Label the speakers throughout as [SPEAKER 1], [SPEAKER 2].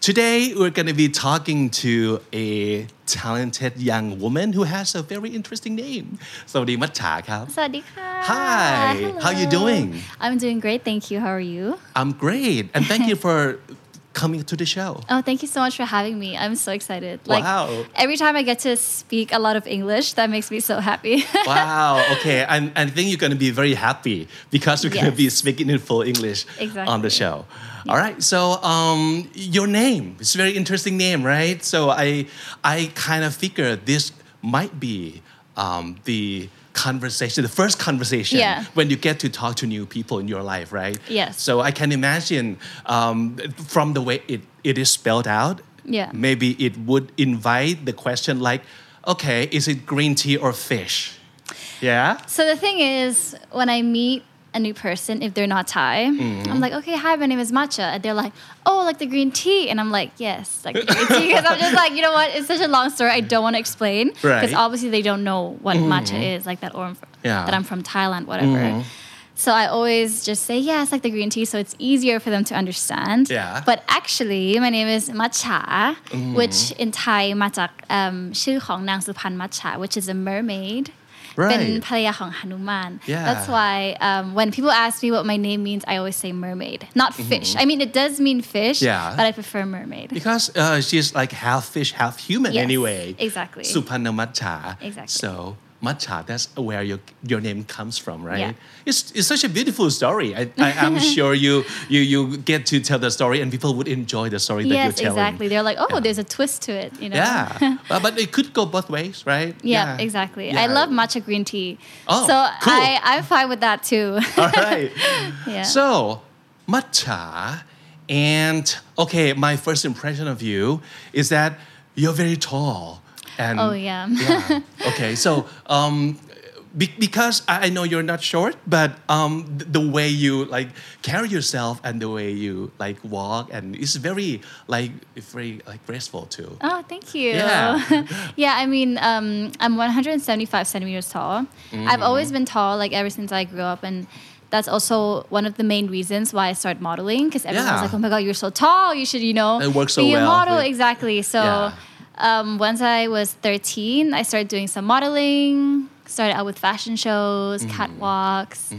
[SPEAKER 1] Today, we're going to be talking to a talented young woman who has a very interesting name.
[SPEAKER 2] Saudi Matcha.
[SPEAKER 1] Hi. Hello. How are you doing?
[SPEAKER 2] I'm doing great, thank you. How are you?
[SPEAKER 1] I'm great. And thank you for coming to the show.
[SPEAKER 2] Oh, thank you so much for having me. I'm so excited. Like
[SPEAKER 1] wow.
[SPEAKER 2] every time I get to speak a lot of English, that makes me so happy.
[SPEAKER 1] wow. Okay. And I think you're going to be very happy because we're yes. going to be speaking in full English exactly. on the show. All right, so um, your name, it's a very interesting name, right? So I I kind of figured this might be um, the conversation, the first conversation
[SPEAKER 2] Yeah.
[SPEAKER 1] when you get to talk to new people in your life, right?
[SPEAKER 2] Yes.
[SPEAKER 1] So I can imagine um, from the way it, it is spelled out,
[SPEAKER 2] Yeah.
[SPEAKER 1] maybe it would invite the question like, okay, is it green tea or fish? Yeah.
[SPEAKER 2] so the thing is when I meet a new person if they're not Thai
[SPEAKER 1] Mm-hmm.
[SPEAKER 2] I'm like okay hi my name is Matcha and they're like oh like the green tea and I'm like yes like the green tea because I'm just like you know what it's such a long story I don't want to explain because
[SPEAKER 1] Right. Mm-hmm.
[SPEAKER 2] obviously they don't know what matcha is like that or I'm fr-
[SPEAKER 1] Yeah. Mm-hmm.
[SPEAKER 2] that I'm from Thailand whatever So I always just say, yeah, it's like the green tea, so it's easier for them to understand.
[SPEAKER 1] Yeah.
[SPEAKER 2] But actually, my name is Matcha,
[SPEAKER 1] Mm-hmm.
[SPEAKER 2] which in Thai มาจากเอิ่มชื่อของนางสุพรรณมัชชา which is a mermaid เป็น
[SPEAKER 1] Right.
[SPEAKER 2] ภรรยาของหนุมาน
[SPEAKER 1] Yeah.
[SPEAKER 2] That's why um, when people ask me what my name means, I always say mermaid, not fish. I mean, it does mean fish,
[SPEAKER 1] Mm-hmm. Yeah.
[SPEAKER 2] but I prefer mermaid.
[SPEAKER 1] Because uh, she's like half fish, half human
[SPEAKER 2] Yes,
[SPEAKER 1] anyway.
[SPEAKER 2] exactly.
[SPEAKER 1] Supanna Matcha.
[SPEAKER 2] Exactly.
[SPEAKER 1] So Matcha, that's where your your name comes from, right?
[SPEAKER 2] Yeah.
[SPEAKER 1] It's, it's such a beautiful story. I, I, I'm sure you, you you get to tell the story and people would enjoy the story that
[SPEAKER 2] Yes,
[SPEAKER 1] you're telling.
[SPEAKER 2] exactly. They're like, oh, there's a twist to it, you know?
[SPEAKER 1] Yeah. but, but it could go both ways, right?
[SPEAKER 2] Yeah, exactly. I love matcha green tea.
[SPEAKER 1] Oh,
[SPEAKER 2] so
[SPEAKER 1] cool.
[SPEAKER 2] I, I'm fine with that too.
[SPEAKER 1] All right.
[SPEAKER 2] Yeah.
[SPEAKER 1] So, matcha, and okay, my first impression of you is that you're very tall. And
[SPEAKER 2] Oh, yeah.
[SPEAKER 1] yeah. Okay. So, um, be- because I know you're not short, but um, th- the way you like carry yourself and the way you like walk and it's very like very like graceful too.
[SPEAKER 2] Oh, thank you.
[SPEAKER 1] Yeah.
[SPEAKER 2] yeah, I mean, um, I'm 175 centimeters tall.
[SPEAKER 1] Mm-hmm.
[SPEAKER 2] I've always been tall, like ever since I grew up, and that's also one of the main reasons why I started modeling. Because everyone's
[SPEAKER 1] Yeah.
[SPEAKER 2] like, "Oh my God, you're so tall! You should, you know,
[SPEAKER 1] It works so
[SPEAKER 2] be a
[SPEAKER 1] well
[SPEAKER 2] model."
[SPEAKER 1] with-
[SPEAKER 2] exactly. So,
[SPEAKER 1] Yeah.
[SPEAKER 2] Um, once I was 13, I started doing some modeling. Started out with fashion shows,
[SPEAKER 1] Mm-hmm.
[SPEAKER 2] catwalks,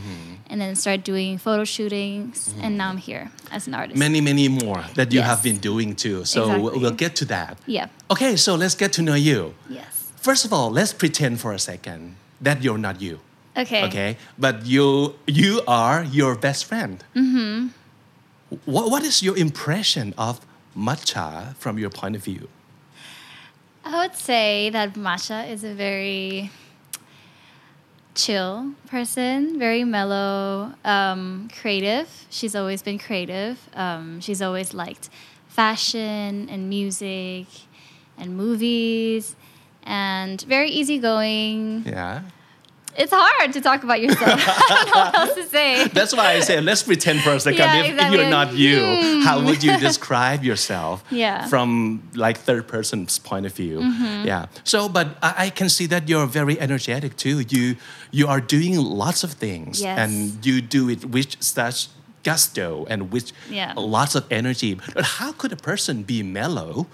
[SPEAKER 2] and then started doing photo shootings, and now I'm here as an artist.
[SPEAKER 1] Many, many more that you
[SPEAKER 2] Yes.
[SPEAKER 1] have been doing too. So we'll-
[SPEAKER 2] Exactly.
[SPEAKER 1] we'll get to that.
[SPEAKER 2] yeah.
[SPEAKER 1] Okay, so let's get to know you.
[SPEAKER 2] Yes.
[SPEAKER 1] First of all, let's pretend for a second that you're not you.
[SPEAKER 2] Okay.
[SPEAKER 1] Okay, but you you are your best friend. Mm-hmm. What what is your impression of matcha from your point of view?
[SPEAKER 2] I would say that Matcha is a very chill person, very mellow, um, creative. She's always been creative. Um, she's always liked fashion and music and movies and very easygoing.
[SPEAKER 1] Yeah,
[SPEAKER 2] It's hard to talk about yourself. I don't know what else to say.
[SPEAKER 1] that's why I say let's pretend for a second.
[SPEAKER 2] Yeah,
[SPEAKER 1] if, if you're not you, how would you describe yourself?
[SPEAKER 2] Yeah.
[SPEAKER 1] From like third person's point of view.
[SPEAKER 2] Mm-hmm.
[SPEAKER 1] Yeah. So, but I, I can see that you're very energetic too. You you are doing lots of things,
[SPEAKER 2] Yes.
[SPEAKER 1] and you do it with such gusto and with
[SPEAKER 2] Yeah.
[SPEAKER 1] lots of energy. But how could a person be mellow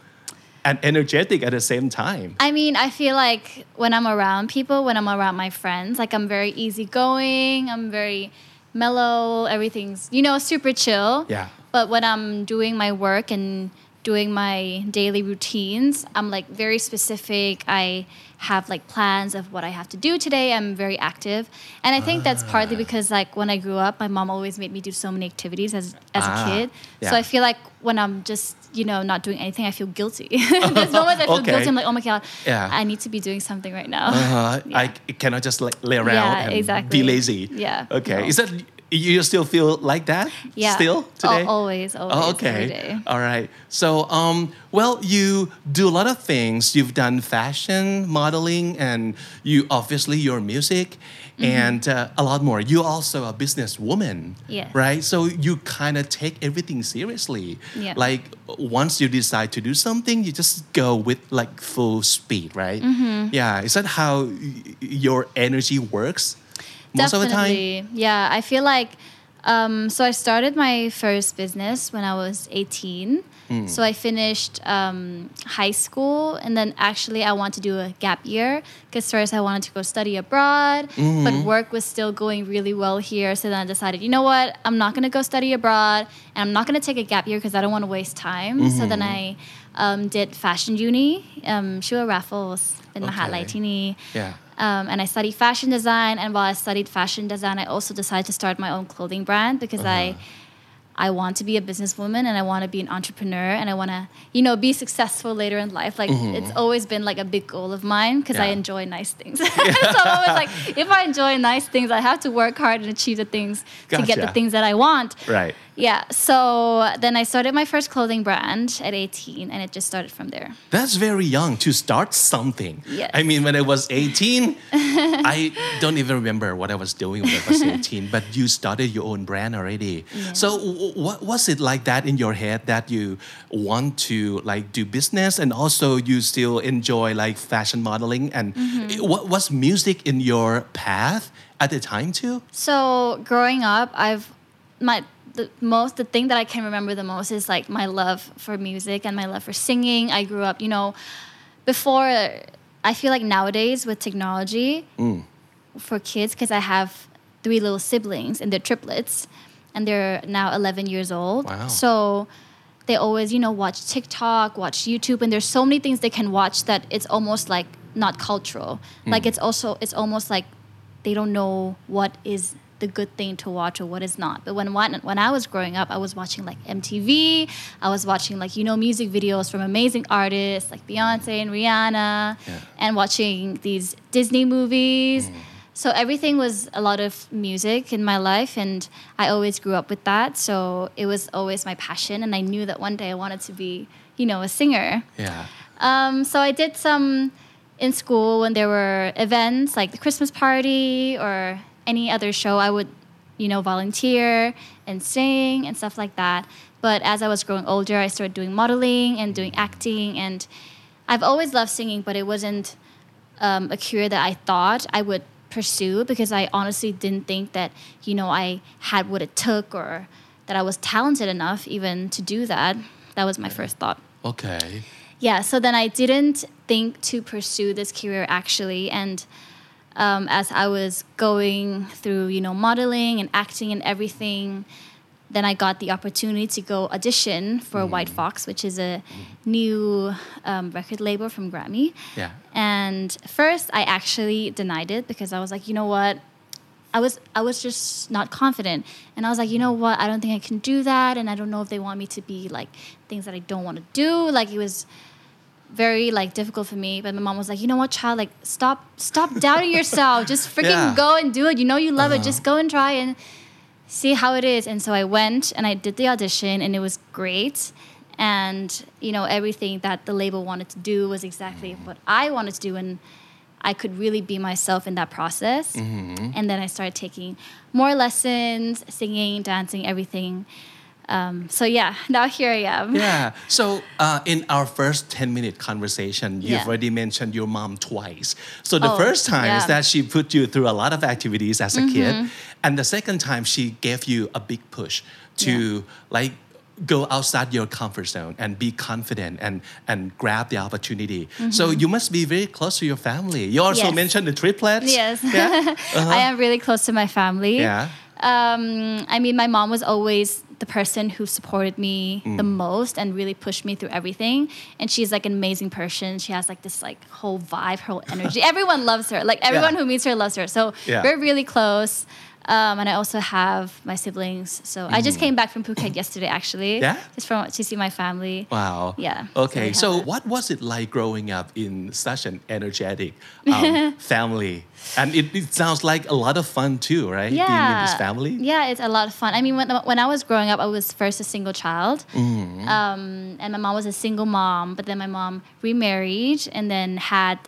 [SPEAKER 1] and energetic at the same time?
[SPEAKER 2] I mean, I feel like when I'm around people, when I'm around my friends, like I'm very easygoing, I'm very mellow, everything's, you know, super chill.
[SPEAKER 1] Yeah.
[SPEAKER 2] But when I'm doing my work and doing my daily routines, I'm like very specific. I have like plans of what I have to do today. I'm very active. And I think that's partly because like when I grew up, my mom always made me do so many activities as as
[SPEAKER 1] Ah,
[SPEAKER 2] a kid.
[SPEAKER 1] yeah.
[SPEAKER 2] So I feel like when I'm just, you know, not doing anything, I feel guilty. There's moments I feel
[SPEAKER 1] Okay.
[SPEAKER 2] guilty. I'm like, oh my god,
[SPEAKER 1] Yeah.
[SPEAKER 2] I need to be doing something right now.
[SPEAKER 1] Uh,
[SPEAKER 2] Yeah.
[SPEAKER 1] I cannot just like lay around
[SPEAKER 2] Yeah,
[SPEAKER 1] and
[SPEAKER 2] exactly.
[SPEAKER 1] be lazy.
[SPEAKER 2] Yeah,
[SPEAKER 1] Okay.
[SPEAKER 2] no.
[SPEAKER 1] Is that you still feel like that?
[SPEAKER 2] Yeah.
[SPEAKER 1] Still
[SPEAKER 2] Al-
[SPEAKER 1] today?
[SPEAKER 2] always, always.
[SPEAKER 1] Oh, okay.
[SPEAKER 2] day.
[SPEAKER 1] All right. So, um, well, you do a lot of things. You've done fashion, modeling, and you obviously your music,
[SPEAKER 2] Mm-hmm.
[SPEAKER 1] and uh, a lot more. You're also a businesswoman,
[SPEAKER 2] Yes.
[SPEAKER 1] right? So you kind of take everything seriously.
[SPEAKER 2] Yeah.
[SPEAKER 1] Like once you decide to do something, you just go with like full speed, right?
[SPEAKER 2] Mm-hmm.
[SPEAKER 1] Yeah. Is that how y- your energy works? Most of the time.
[SPEAKER 2] Definitely. Yeah, I feel like. Um, so I started my first business when I was 18.
[SPEAKER 1] Hmm.
[SPEAKER 2] So I finished um, high school, and then actually I wanted to do a gap year because first I wanted to go study abroad,
[SPEAKER 1] Mm-hmm.
[SPEAKER 2] but work was still going really well here. So then I decided, you know what, I'm not gonna go study abroad, and I'm not gonna take a gap year because I don't want to waste time. So then
[SPEAKER 1] Mm-hmm.
[SPEAKER 2] I um, did fashion uni, um, Shua Raffles, in Mahat
[SPEAKER 1] Okay.
[SPEAKER 2] Laitini.
[SPEAKER 1] Yeah.
[SPEAKER 2] Um, and I studied fashion design. And while I studied fashion design, I also decided to start my own clothing brand because I, I want to be a businesswoman and I want to be an entrepreneur and I want to, you know, be successful later in life. Like it's always been like a big goal of mine because I enjoy nice things. so I'm always like, if I enjoy nice things, I have to work hard and achieve the things to get the things that I want.
[SPEAKER 1] Right.
[SPEAKER 2] Yeah. So then I started my first clothing brand at 18 and it just started from there.
[SPEAKER 1] That's very young to start something.
[SPEAKER 2] Yes.
[SPEAKER 1] I mean, when I was 18, I don't even remember what I was doing when I was 18, but you started your own brand already. So, what was it like that in your head that you want to like do business and also you still enjoy like fashion modeling? And
[SPEAKER 2] Mm-hmm.
[SPEAKER 1] what was music in your path at the time too?
[SPEAKER 2] So growing up, I've my the most the thing that I can remember the most is like my love for music and my love for singing. I grew up, you know, before I feel like nowadays with technology mm. for kids because I have three little siblings and they're triplets and they're now 11 years old.
[SPEAKER 1] Wow.
[SPEAKER 2] So they always, you know, watch TikTok, watch YouTube and there's so many things they can watch that it's almost like not cultural. Mm. Like it's also it's almost like they don't know what is the good thing to watch or what is not. But when when, I was growing up, I was watching like MTV. I was watching like you know music videos from amazing artists like Beyonce and Rihanna,
[SPEAKER 1] Yeah.
[SPEAKER 2] and watching these Disney movies. So everything was a lot of music in my life, and I always grew up with that. So it was always my passion, and I knew that one day I wanted to be, you know, a singer.
[SPEAKER 1] Yeah.
[SPEAKER 2] Um, so I did some in school when there were events like the Christmas party or any other show. I would, you know, volunteer and sing and stuff like that. But as I was growing older, I started doing modeling and doing acting. And I've always loved singing, but it wasn't um, a career that I thought I would pursue because I honestly didn't think that, you know, I had what it took or that I was talented enough even to do that. That was my first thought
[SPEAKER 1] Okay.
[SPEAKER 2] yeah so then i didn't think to pursue this career actually and um, as i was going through you know modeling and acting and everything then i got the opportunity to go audition for white fox which is a new um, record label from grammy
[SPEAKER 1] Yeah.
[SPEAKER 2] and first i actually denied it because i was like you know what I was I was just not confident, and I was like, you know what? I don't think I can do that, and I don't know if they want me to be like things that I don't want to do. Like it was very like difficult for me. But my mom was like, you know what, child? Like stop stop doubting yourself. Just freaking
[SPEAKER 1] Yeah.
[SPEAKER 2] go and do it. You know you love it. Uh-huh. Just go and try and see how it is. And so I went and I did the audition, and it was great. And you know everything that the label wanted to do was exactly mm-hmm. what I wanted to do, and I could really be myself in that process. Mm-hmm. And then I started taking more lessons, singing, dancing, everything. Um, so yeah, now here I am.
[SPEAKER 1] Yeah. So uh, in our first 10 minute conversation, you've
[SPEAKER 2] Yeah.
[SPEAKER 1] already mentioned your mom twice. So the
[SPEAKER 2] Oh,
[SPEAKER 1] first time is
[SPEAKER 2] yeah. Mm-hmm.
[SPEAKER 1] that she put you through a lot of activities as a kid. And the second time, she gave you a big push to
[SPEAKER 2] Yeah.
[SPEAKER 1] like go outside your comfort zone and be confident and, and grab the opportunity. So you must be very close to your family. You also
[SPEAKER 2] Mm-hmm. Yes.
[SPEAKER 1] mentioned the triplets.
[SPEAKER 2] Yes.
[SPEAKER 1] Yeah.
[SPEAKER 2] I am really close to my family.
[SPEAKER 1] Yeah.
[SPEAKER 2] Um, I mean, my mom was always the person who supported me the
[SPEAKER 1] Mm.
[SPEAKER 2] most and really pushed me through everything. And she's like an amazing person. She has like this like whole vibe, her whole energy. everyone loves her. Like everyone
[SPEAKER 1] Yeah.
[SPEAKER 2] who meets her loves her. So
[SPEAKER 1] Yeah.
[SPEAKER 2] we're really close. Um, and I also have my siblings. So I just came back from Phuket yesterday, actually.
[SPEAKER 1] Mm. Yeah?
[SPEAKER 2] Just from to see my family.
[SPEAKER 1] Wow.
[SPEAKER 2] Yeah.
[SPEAKER 1] Okay.
[SPEAKER 2] So
[SPEAKER 1] So,
[SPEAKER 2] we have a-
[SPEAKER 1] what was it like growing up in such an energetic um, family? And it, it sounds like a lot of fun too, right?
[SPEAKER 2] Yeah.
[SPEAKER 1] Being in this family.
[SPEAKER 2] Yeah, it's a lot of fun. I mean, when, when I was growing up, I was first a single child.
[SPEAKER 1] Mm-hmm.
[SPEAKER 2] Um, and my mom was a single mom, but then my mom remarried and then had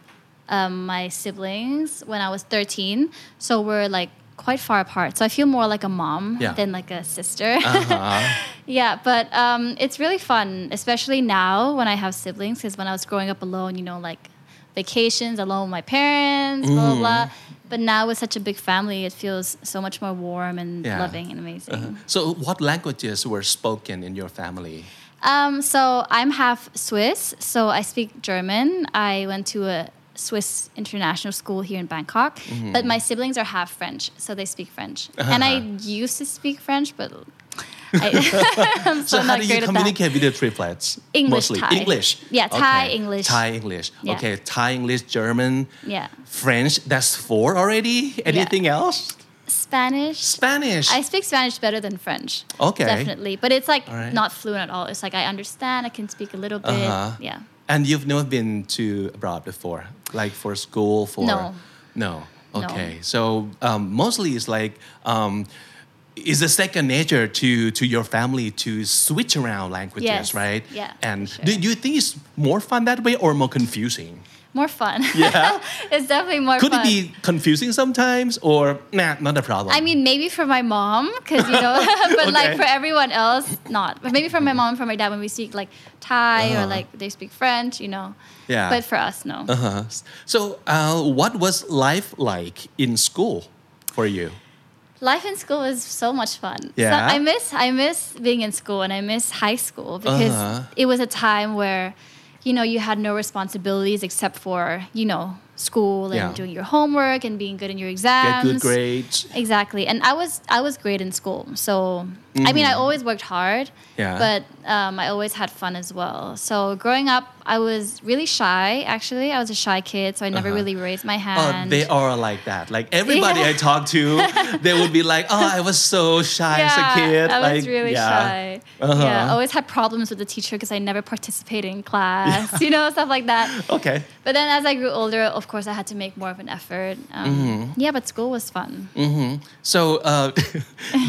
[SPEAKER 2] um, my siblings when I was 13. So we're like quite far apart. So I feel more like a mom
[SPEAKER 1] Yeah.
[SPEAKER 2] than like a sister.
[SPEAKER 1] Uh-huh.
[SPEAKER 2] yeah, but um, it's really fun, especially now when I have siblings, because when I was growing up alone, you know, like vacations alone with my parents, blah, blah, blah. But now with such a big family, it feels so much more warm and
[SPEAKER 1] Yeah.
[SPEAKER 2] loving and amazing.
[SPEAKER 1] So, what languages were spoken in your family?
[SPEAKER 2] Um, so I'm half Swiss, so I speak German. I went to a Swiss international school here in Bangkok,
[SPEAKER 1] Mm-hmm.
[SPEAKER 2] but my siblings are half French, so they speak French. And I used to speak French, but I, I'm
[SPEAKER 1] So,
[SPEAKER 2] so,
[SPEAKER 1] how
[SPEAKER 2] not
[SPEAKER 1] do you communicate with the triplets?
[SPEAKER 2] English,
[SPEAKER 1] Mostly
[SPEAKER 2] Thai.
[SPEAKER 1] English.
[SPEAKER 2] Yeah, Thai,
[SPEAKER 1] Okay.
[SPEAKER 2] English.
[SPEAKER 1] Thai English.
[SPEAKER 2] Yeah.
[SPEAKER 1] Okay, Thai English, German,
[SPEAKER 2] Yeah.
[SPEAKER 1] French. That's four already. Anything else?
[SPEAKER 2] Spanish.
[SPEAKER 1] Spanish.
[SPEAKER 2] I speak Spanish better than French.
[SPEAKER 1] Okay.
[SPEAKER 2] Definitely. But it's like
[SPEAKER 1] right.
[SPEAKER 2] not fluent at all. It's like I understand, I can speak a little bit.
[SPEAKER 1] Uh-huh.
[SPEAKER 2] Yeah.
[SPEAKER 1] And you've never been to abroad before, like for school, for
[SPEAKER 2] No.
[SPEAKER 1] no.
[SPEAKER 2] No.
[SPEAKER 1] Okay, so um, mostly it's like um, is a second nature to to your family to switch around languages,
[SPEAKER 2] Yes.
[SPEAKER 1] right?
[SPEAKER 2] Yeah,
[SPEAKER 1] And
[SPEAKER 2] sure.
[SPEAKER 1] do you think it's more fun that way or more confusing?
[SPEAKER 2] More fun.
[SPEAKER 1] Yeah.
[SPEAKER 2] it's definitely more fun.
[SPEAKER 1] Could
[SPEAKER 2] fun.
[SPEAKER 1] it be confusing sometimes or nah, not a problem?
[SPEAKER 2] I mean, maybe for my mom, because you know, but like for everyone else, not. But maybe for my mom and for my dad, when we speak like Thai or
[SPEAKER 1] Uh-huh.
[SPEAKER 2] like they speak French, you know.
[SPEAKER 1] Yeah.
[SPEAKER 2] But for us, no.
[SPEAKER 1] uh-huh. So, uh, what was life like in school for you?
[SPEAKER 2] Life in school was so much fun. So
[SPEAKER 1] Yeah?
[SPEAKER 2] I miss I miss being in school and I miss high school because
[SPEAKER 1] Uh-huh.
[SPEAKER 2] it was a time where, you know, you had no responsibilities except for, you know, school and
[SPEAKER 1] Yeah.
[SPEAKER 2] doing your homework and being good in your exams.
[SPEAKER 1] Get good grades.
[SPEAKER 2] Exactly. And I was I was great in school. So I mean I always worked hard.
[SPEAKER 1] Mm-hmm. Yeah.
[SPEAKER 2] But um, I always had fun as well. So growing up I was really shy actually. I was a shy kid, so I never
[SPEAKER 1] Uh-huh.
[SPEAKER 2] really raised my
[SPEAKER 1] Oh,
[SPEAKER 2] hand.
[SPEAKER 1] they are like that. Like everybody
[SPEAKER 2] Yeah.
[SPEAKER 1] I talk to, they would be like, "Oh, I was so shy as a kid."
[SPEAKER 2] I was
[SPEAKER 1] like,
[SPEAKER 2] really
[SPEAKER 1] yeah.
[SPEAKER 2] shy.
[SPEAKER 1] Uh-huh.
[SPEAKER 2] Yeah, I always had problems with the teacher because I never participated in class, you know, stuff like that.
[SPEAKER 1] Okay.
[SPEAKER 2] But then as I grew older, of course, I had to make more of an effort. Um,
[SPEAKER 1] Mm-hmm.
[SPEAKER 2] Yeah, but school was fun.
[SPEAKER 1] So, uh,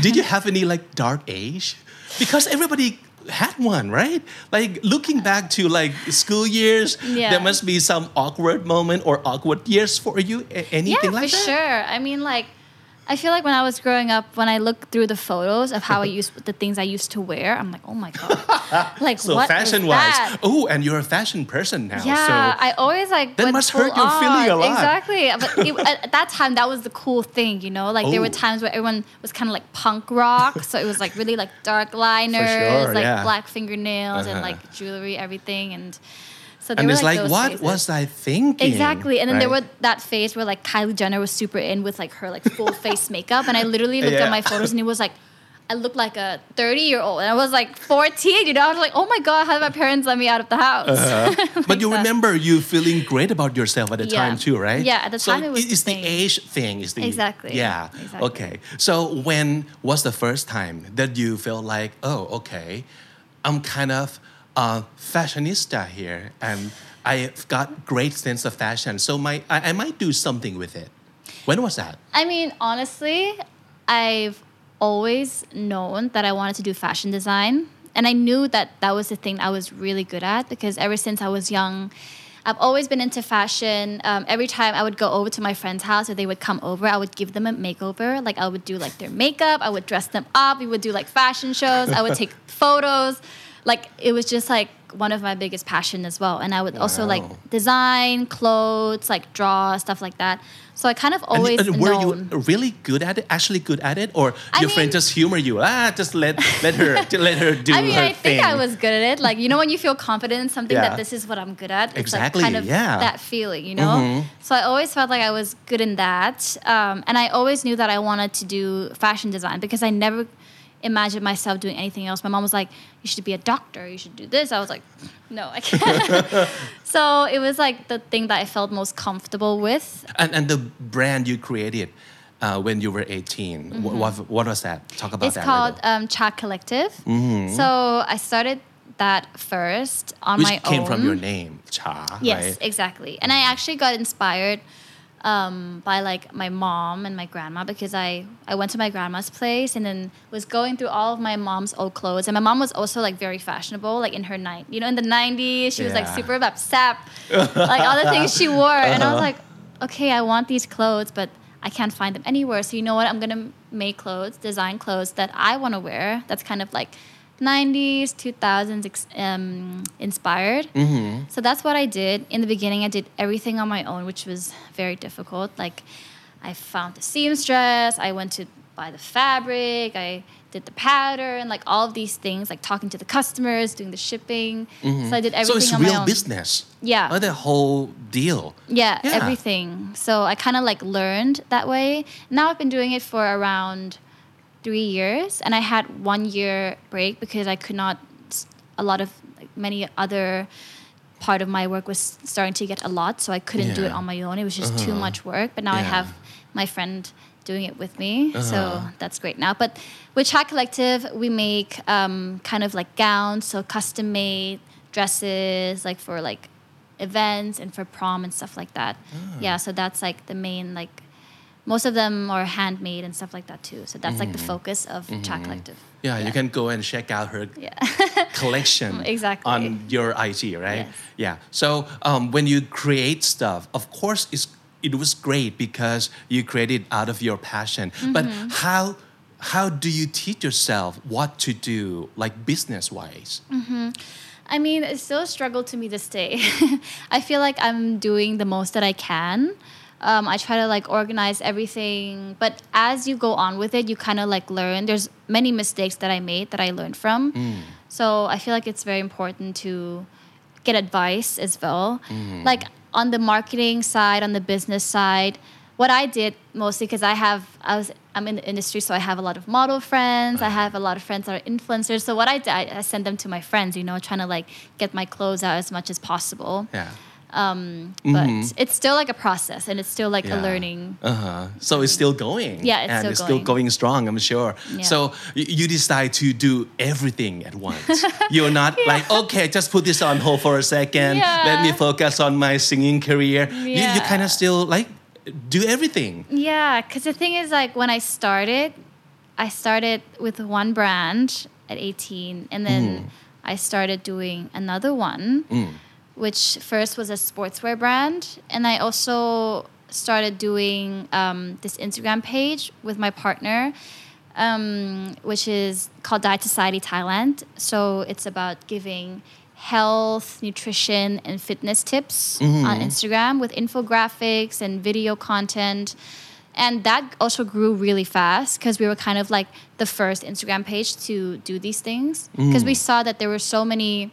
[SPEAKER 1] did you have any like dark age? Because everybody had one, right? Like looking back to like school years,
[SPEAKER 2] Yeah.
[SPEAKER 1] there must be some awkward moment or awkward years for you. Anything
[SPEAKER 2] yeah,
[SPEAKER 1] like
[SPEAKER 2] for
[SPEAKER 1] that?
[SPEAKER 2] sure. I mean, like, I feel like when I was growing up, when I look through the photos of how I used the things I used to wear, I'm like, oh my god, like
[SPEAKER 1] So
[SPEAKER 2] what
[SPEAKER 1] fashion wise, oh, and you're a fashion person now.
[SPEAKER 2] Yeah,
[SPEAKER 1] so
[SPEAKER 2] I always like
[SPEAKER 1] That must hurt your feeling a
[SPEAKER 2] on.
[SPEAKER 1] lot.
[SPEAKER 2] Exactly, but it, at at that time, that was the cool thing, you know. Like there were
[SPEAKER 1] Oh.
[SPEAKER 2] times where everyone was kind of like punk rock, so it was like really like dark liners,
[SPEAKER 1] sure,
[SPEAKER 2] like
[SPEAKER 1] yeah.
[SPEAKER 2] black fingernails, and
[SPEAKER 1] Uh-huh.
[SPEAKER 2] like jewelry, everything, and so there
[SPEAKER 1] and
[SPEAKER 2] were
[SPEAKER 1] it's like,
[SPEAKER 2] those
[SPEAKER 1] what was I thinking?
[SPEAKER 2] Exactly, and then there was that phase where like Kylie Jenner was super in with like her like full face makeup, and I literally looked
[SPEAKER 1] Yeah.
[SPEAKER 2] at my photos and it was like. I looked like a 30 year old, and I was like 14. You know, I was like, "Oh my god, how did my parents let me out of the house?" Uh-huh.
[SPEAKER 1] But you
[SPEAKER 2] that.
[SPEAKER 1] remember you feeling great about yourself at the
[SPEAKER 2] Yeah.
[SPEAKER 1] time too, right?
[SPEAKER 2] Yeah, at the
[SPEAKER 1] so
[SPEAKER 2] time it was
[SPEAKER 1] It's
[SPEAKER 2] the
[SPEAKER 1] the age thing. Is the
[SPEAKER 2] Exactly.
[SPEAKER 1] Yeah.
[SPEAKER 2] Exactly.
[SPEAKER 1] Okay. So when was the first time that you felt like, oh, okay, I'm kind of a fashionista here, and I've got great sense of fashion, so my I, I might do something with it. When was that?
[SPEAKER 2] I mean, honestly, I've always known that I wanted to do fashion design. And I knew that that was the thing I was really good at because ever since I was young, I've always been into fashion. Um, every time I would go over to my friend's house or they would come over, I would give them a makeover. Like I would do like their makeup, I would dress them up, we would do like fashion shows, I would take photos. Like it was just like one of my biggest passion as well. And I would also like design clothes, like draw stuff like that. So I kind of always
[SPEAKER 1] and were
[SPEAKER 2] known.
[SPEAKER 1] you really good at it? Actually good at it, or
[SPEAKER 2] I
[SPEAKER 1] your friend just humor you? Ah, just let let her let her do
[SPEAKER 2] I mean,
[SPEAKER 1] her
[SPEAKER 2] I
[SPEAKER 1] thing.
[SPEAKER 2] think I was good at it. Like, you know, when you feel confident in something
[SPEAKER 1] Yeah.
[SPEAKER 2] that this is what I'm good at, it's
[SPEAKER 1] Exactly,
[SPEAKER 2] like kind of
[SPEAKER 1] yeah. Mm-hmm.
[SPEAKER 2] that feeling, you know? So I always felt like I was good in that. Um, and I always knew that I wanted to do fashion design because I never imagined myself doing anything else. My mom was like, you should be a doctor, you should do this. I was like, no, I can't. so it was like the thing that I felt most comfortable with.
[SPEAKER 1] and and the brand you created uh, when you were 18. What, what, what was that? Talk about
[SPEAKER 2] Mm-hmm. it's
[SPEAKER 1] that. a
[SPEAKER 2] called um, Chat Collective. So I started that first on
[SPEAKER 1] Which
[SPEAKER 2] my own.
[SPEAKER 1] Which came from your name, Cha.
[SPEAKER 2] Yes,
[SPEAKER 1] right?
[SPEAKER 2] exactly. And I actually got inspired um, by like my mom and my grandma because I I went to my grandma's place and then was going through all of my mom's old clothes. And my mom was also like very fashionable, like in her night, you know, in the '90s, she was like
[SPEAKER 1] Yeah.
[SPEAKER 2] super upset, like all the things she wore. And I was like, okay, I want these clothes, but I can't find them anywhere. So you know what? I'm gonna make clothes, design clothes that I want to wear. That's kind of like 90s, 2000s um, inspired. So that's what I did. In the beginning, I did everything on my own, which was very difficult. Like, I found the seamstress, I went to buy the fabric, I did the pattern, like all of these things, like talking to the customers, doing the shipping. So I did everything
[SPEAKER 1] So it's
[SPEAKER 2] on my
[SPEAKER 1] real
[SPEAKER 2] own.
[SPEAKER 1] business.
[SPEAKER 2] Yeah.
[SPEAKER 1] Oh, the whole deal.
[SPEAKER 2] Yeah,
[SPEAKER 1] Yeah.
[SPEAKER 2] everything. So I kind of like learned that way. Now I've been doing it for around three years, and I had one year break because I could not. A lot of like, many other part of my work was starting to get a lot, so I couldn't do it
[SPEAKER 1] Uh-huh.
[SPEAKER 2] on my own. It was just too much work. But now I have my friend doing it with me,
[SPEAKER 1] Uh-huh.
[SPEAKER 2] so that's great now. But with Chat Collective, we make um, kind of like gowns, so custom made dresses, like for like events and for prom and stuff like that.
[SPEAKER 1] Ah.
[SPEAKER 2] Yeah, so that's like the main like most of them are handmade and stuff like that too. So that's like the focus of Chat Collective.
[SPEAKER 1] Mm-hmm. Yeah, you can go and check out her
[SPEAKER 2] Yeah.
[SPEAKER 1] collection
[SPEAKER 2] Exactly.
[SPEAKER 1] on your IG, right?
[SPEAKER 2] Yes.
[SPEAKER 1] Yeah. So um, when you create stuff, of course, it's, it was great because you created out of your passion. But
[SPEAKER 2] Mm-hmm.
[SPEAKER 1] how how do you teach yourself what to do, like business wise?
[SPEAKER 2] I mean, it's still a struggle to me this day. I feel like I'm doing the most that I can. Um, I try to like organize everything, but as you go on with it, you kind of like learn. There's many mistakes that I made that I learned from. Mm. So I feel like it's very important to get advice as well. Mm-hmm. Like on the marketing side, on the business side, what I did mostly because I have I was I'm in the industry, so I have a lot of model friends. I uh-huh. have a lot of friends that are influencers. So what I did, I, I send them to my friends. You know, trying to like get my clothes out as much as possible.
[SPEAKER 1] Yeah.
[SPEAKER 2] But it's still like a process, and it's still like a
[SPEAKER 1] Mm-hmm.
[SPEAKER 2] Learning.
[SPEAKER 1] Uh-huh. So it's still going.
[SPEAKER 2] Yeah, it's
[SPEAKER 1] and
[SPEAKER 2] still
[SPEAKER 1] it's still
[SPEAKER 2] going.
[SPEAKER 1] going strong, I'm sure.
[SPEAKER 2] Yeah.
[SPEAKER 1] So you decide to do everything at once. You're not like, okay, just put this on hold for a second. Let me focus on my singing career. You, you kind of still like do everything.
[SPEAKER 2] Yeah, because the thing is, like, when I started, I started with one brand at 18, and then
[SPEAKER 1] Mm.
[SPEAKER 2] I started doing another one, which first was a sportswear brand, and I also started doing um, this Instagram page with my partner. Um, which is called Diet Society Thailand. So it's about giving health, nutrition, and fitness tips on Instagram with infographics and video content. And that also grew really fast because we were kind of like the first Instagram page to do these things because we saw that there were so many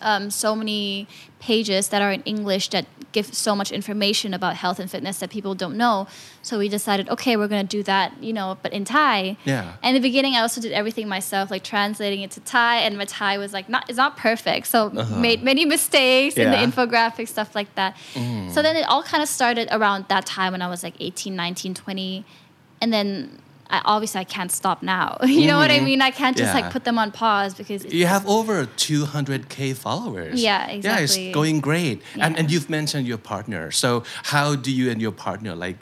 [SPEAKER 2] um, so many pages that are in English that give so much information about health and fitness that people don't know. So we decided, okay, we're gonna do that, you know, but in Thai.
[SPEAKER 1] Yeah.
[SPEAKER 2] And in the beginning, I also did everything myself, like translating it to Thai, and my Thai was like not it's not perfect, so made many mistakes in the
[SPEAKER 1] Yeah.
[SPEAKER 2] infographic stuff like that. So then it all kind of started around that time when I was like 18, 19, 20, and then. I, obviously, I can't stop now. you know what I mean? I can't just
[SPEAKER 1] Yeah.
[SPEAKER 2] like put them on pause because it's
[SPEAKER 1] You have over 200k followers.
[SPEAKER 2] Yeah, exactly.
[SPEAKER 1] Yeah, it's going great. And and you've mentioned your partner. So how do you and your partner like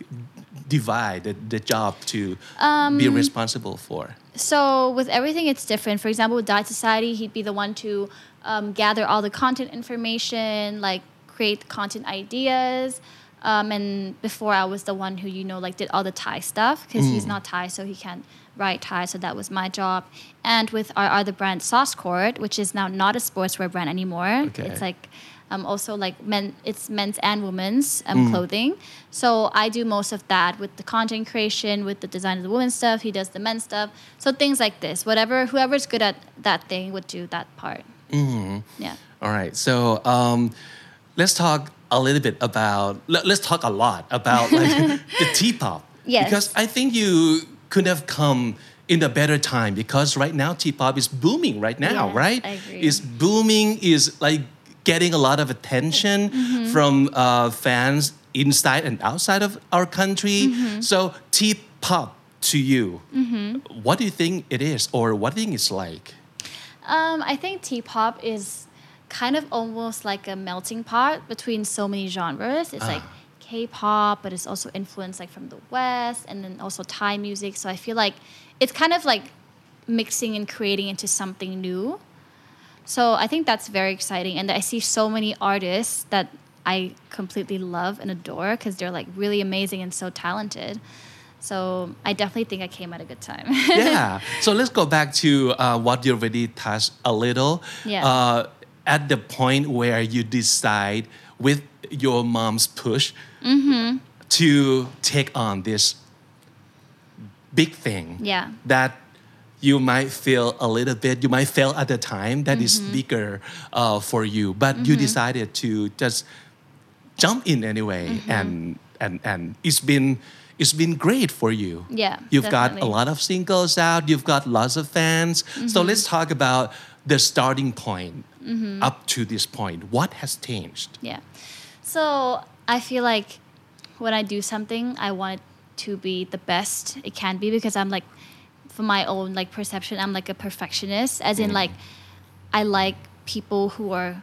[SPEAKER 1] divide the, the job to
[SPEAKER 2] Um,
[SPEAKER 1] be responsible for?
[SPEAKER 2] So with everything, it's different. For example, with Diet Society, he'd be the one to um, gather all the content information, like create content ideas. Um, and before, I was the one who you know like did all the Thai stuff because he's not Thai, so he can't write Thai. So that was my job. And with our other brand, Sauce Court, which is now not a sportswear brand anymore.
[SPEAKER 1] Okay.
[SPEAKER 2] It's like um, also like men it's men's and women's um, clothing so i do most of that with the content creation with the design of the women's stuff he does the men's stuff so things like this whatever whoever's good at that thing would do that part mm-hmm. yeah
[SPEAKER 1] All right. So um, let's talk a little bit about. Let, us talk a lot about like the T-pop.
[SPEAKER 2] Yes.
[SPEAKER 1] Because I think you could have come in a better time because right now T-pop is booming right now,
[SPEAKER 2] Yes,
[SPEAKER 1] right?
[SPEAKER 2] I agree.
[SPEAKER 1] It's booming. Is like getting a lot of attention
[SPEAKER 2] Mm-hmm.
[SPEAKER 1] from uh, fans inside and outside of our country.
[SPEAKER 2] Mm-hmm.
[SPEAKER 1] So T-pop to you, what do you think it is, or what do you think it's like?
[SPEAKER 2] Um, I think T-pop is kind of almost like a melting pot between so many genres. It's like K-pop, but it's also influenced like from the West, and then also Thai music. So I feel like it's kind of like mixing and creating into something new. So I think that's very exciting, and I see so many artists that I completely love and adore because they're like really amazing and so talented. So I definitely think I came at a good time.
[SPEAKER 1] yeah. So let's go back to uh, what you already touched a little.
[SPEAKER 2] Yeah.
[SPEAKER 1] Uh, at the point where you decide with your mom's push
[SPEAKER 2] Mm-hmm.
[SPEAKER 1] to take on this big thing.
[SPEAKER 2] Yeah.
[SPEAKER 1] That you might feel a little bit, you might feel at the time that is
[SPEAKER 2] Mm-hmm.
[SPEAKER 1] bigger uh, for you, but you decided to just jump in anyway,
[SPEAKER 2] Mm-hmm.
[SPEAKER 1] and and and it's been it's been great for you.
[SPEAKER 2] Yeah,
[SPEAKER 1] you've got a lot of singles out. You've got lots of fans.
[SPEAKER 2] Mm-hmm.
[SPEAKER 1] So let's talk about the starting point
[SPEAKER 2] Mm-hmm.
[SPEAKER 1] up to this point. What has changed?
[SPEAKER 2] Yeah. So I feel like when I do something, I want it to be the best it can be because I'm like, for my own like perception, I'm like a perfectionist. As in like, I like people who are,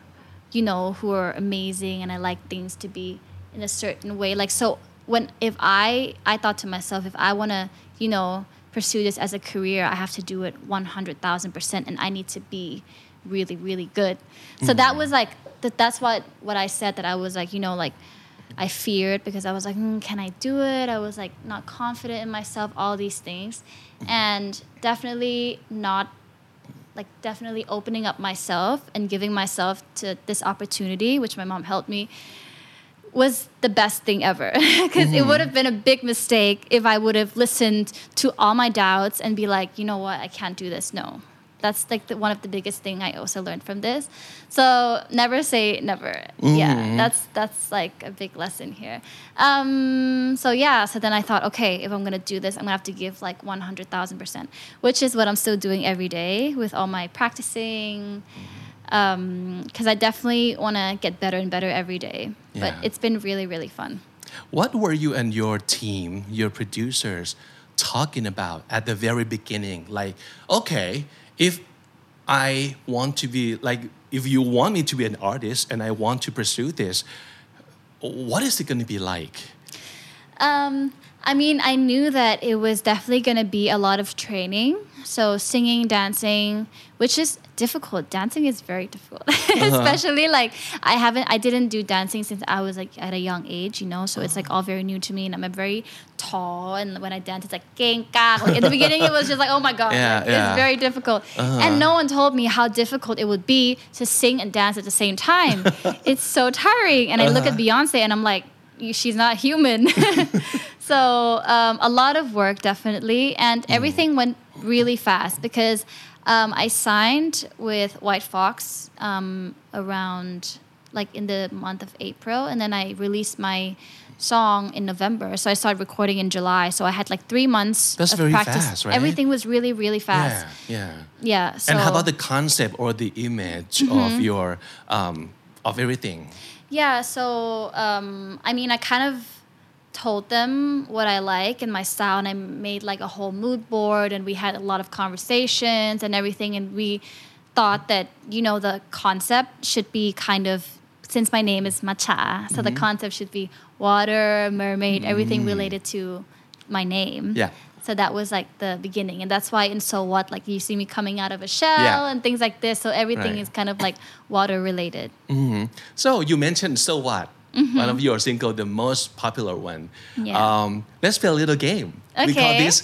[SPEAKER 2] you know, who are amazing, and I like things to be in a certain way. Like so, when if I I thought to myself, if I want to, you know, pursue this as a career, I have to do it one hundred thousand percent, and I need to be really really good. So that was like that. That's what what I said that I was like, you know, like. I feared because I was like, mm, can I do it? I was like not confident in myself, all these things. And definitely not like definitely opening up myself and giving myself to this opportunity, which my mom helped me, was the best thing ever. Because it would have been a big mistake if I would have listened to all my doubts and be like, you know what, I can't do this. No. That's like the, one of the biggest thing I also learned from this. So never say never. Yeah, that's that's like a big lesson here. Um, so yeah, so then I thought, okay, if I'm gonna do this, I'm gonna have to give like one hundred thousand percent, which is what I'm still doing every day with all my practicing. Because I definitely want to get better and better every day. But it's been really, really fun.
[SPEAKER 1] What were you and your team, your producers, talking about at the very beginning? Like, okay, if I want to be like, if you want me to be an artist and I want to pursue this, what is it going to be like?
[SPEAKER 2] Um, I mean, I knew that it was definitely going to be a lot of training. So singing, dancing, which is difficult. Dancing is very difficult, uh-huh. especially like I haven't, I didn't do dancing since I was like at a young age, you know. So it's like all very new to me, and I'm a very tall, and when I dance, it's like. Like in the beginning, it was just like, oh my god,
[SPEAKER 1] Yeah,
[SPEAKER 2] like,
[SPEAKER 1] yeah.
[SPEAKER 2] it's very difficult. Uh-huh. And no one told me how difficult it would be to sing and dance at the same time. it's so tiring. And I look at uh-huh. Beyonce, and I'm like, she's not human. so um, a lot of work definitely and mm. everything went really fast because um, i signed with white fox um, around like in the month of april and then i released my song in november so i started recording in july so i had like three months
[SPEAKER 1] That's
[SPEAKER 2] of
[SPEAKER 1] very
[SPEAKER 2] practice
[SPEAKER 1] fast, right?
[SPEAKER 2] everything was really really fast
[SPEAKER 1] Yeah, yeah.
[SPEAKER 2] yeah, so
[SPEAKER 1] and how about the concept or the image of your, um, of everything?
[SPEAKER 2] Yeah, so um, I mean, I kind of told them what I like and my style, and I made like a whole mood board, and we had a lot of conversations and everything, and we thought that you know the concept should be kind of since my name is Matcha, so the mm-hmm. concept should be water, mermaid, everything mm. related to my name.
[SPEAKER 1] Yeah.
[SPEAKER 2] So that was like the beginning, and that's why in So What, like you see me coming out of a shell
[SPEAKER 1] Yeah.
[SPEAKER 2] and things like this. So everything
[SPEAKER 1] Right.
[SPEAKER 2] is kind of like water related. Mm-hmm.
[SPEAKER 1] So you mentioned So What? One of your single, the most popular one.
[SPEAKER 2] Mm-hmm. Yeah.
[SPEAKER 1] Um, let's play a little game. We call
[SPEAKER 2] Okay.
[SPEAKER 1] this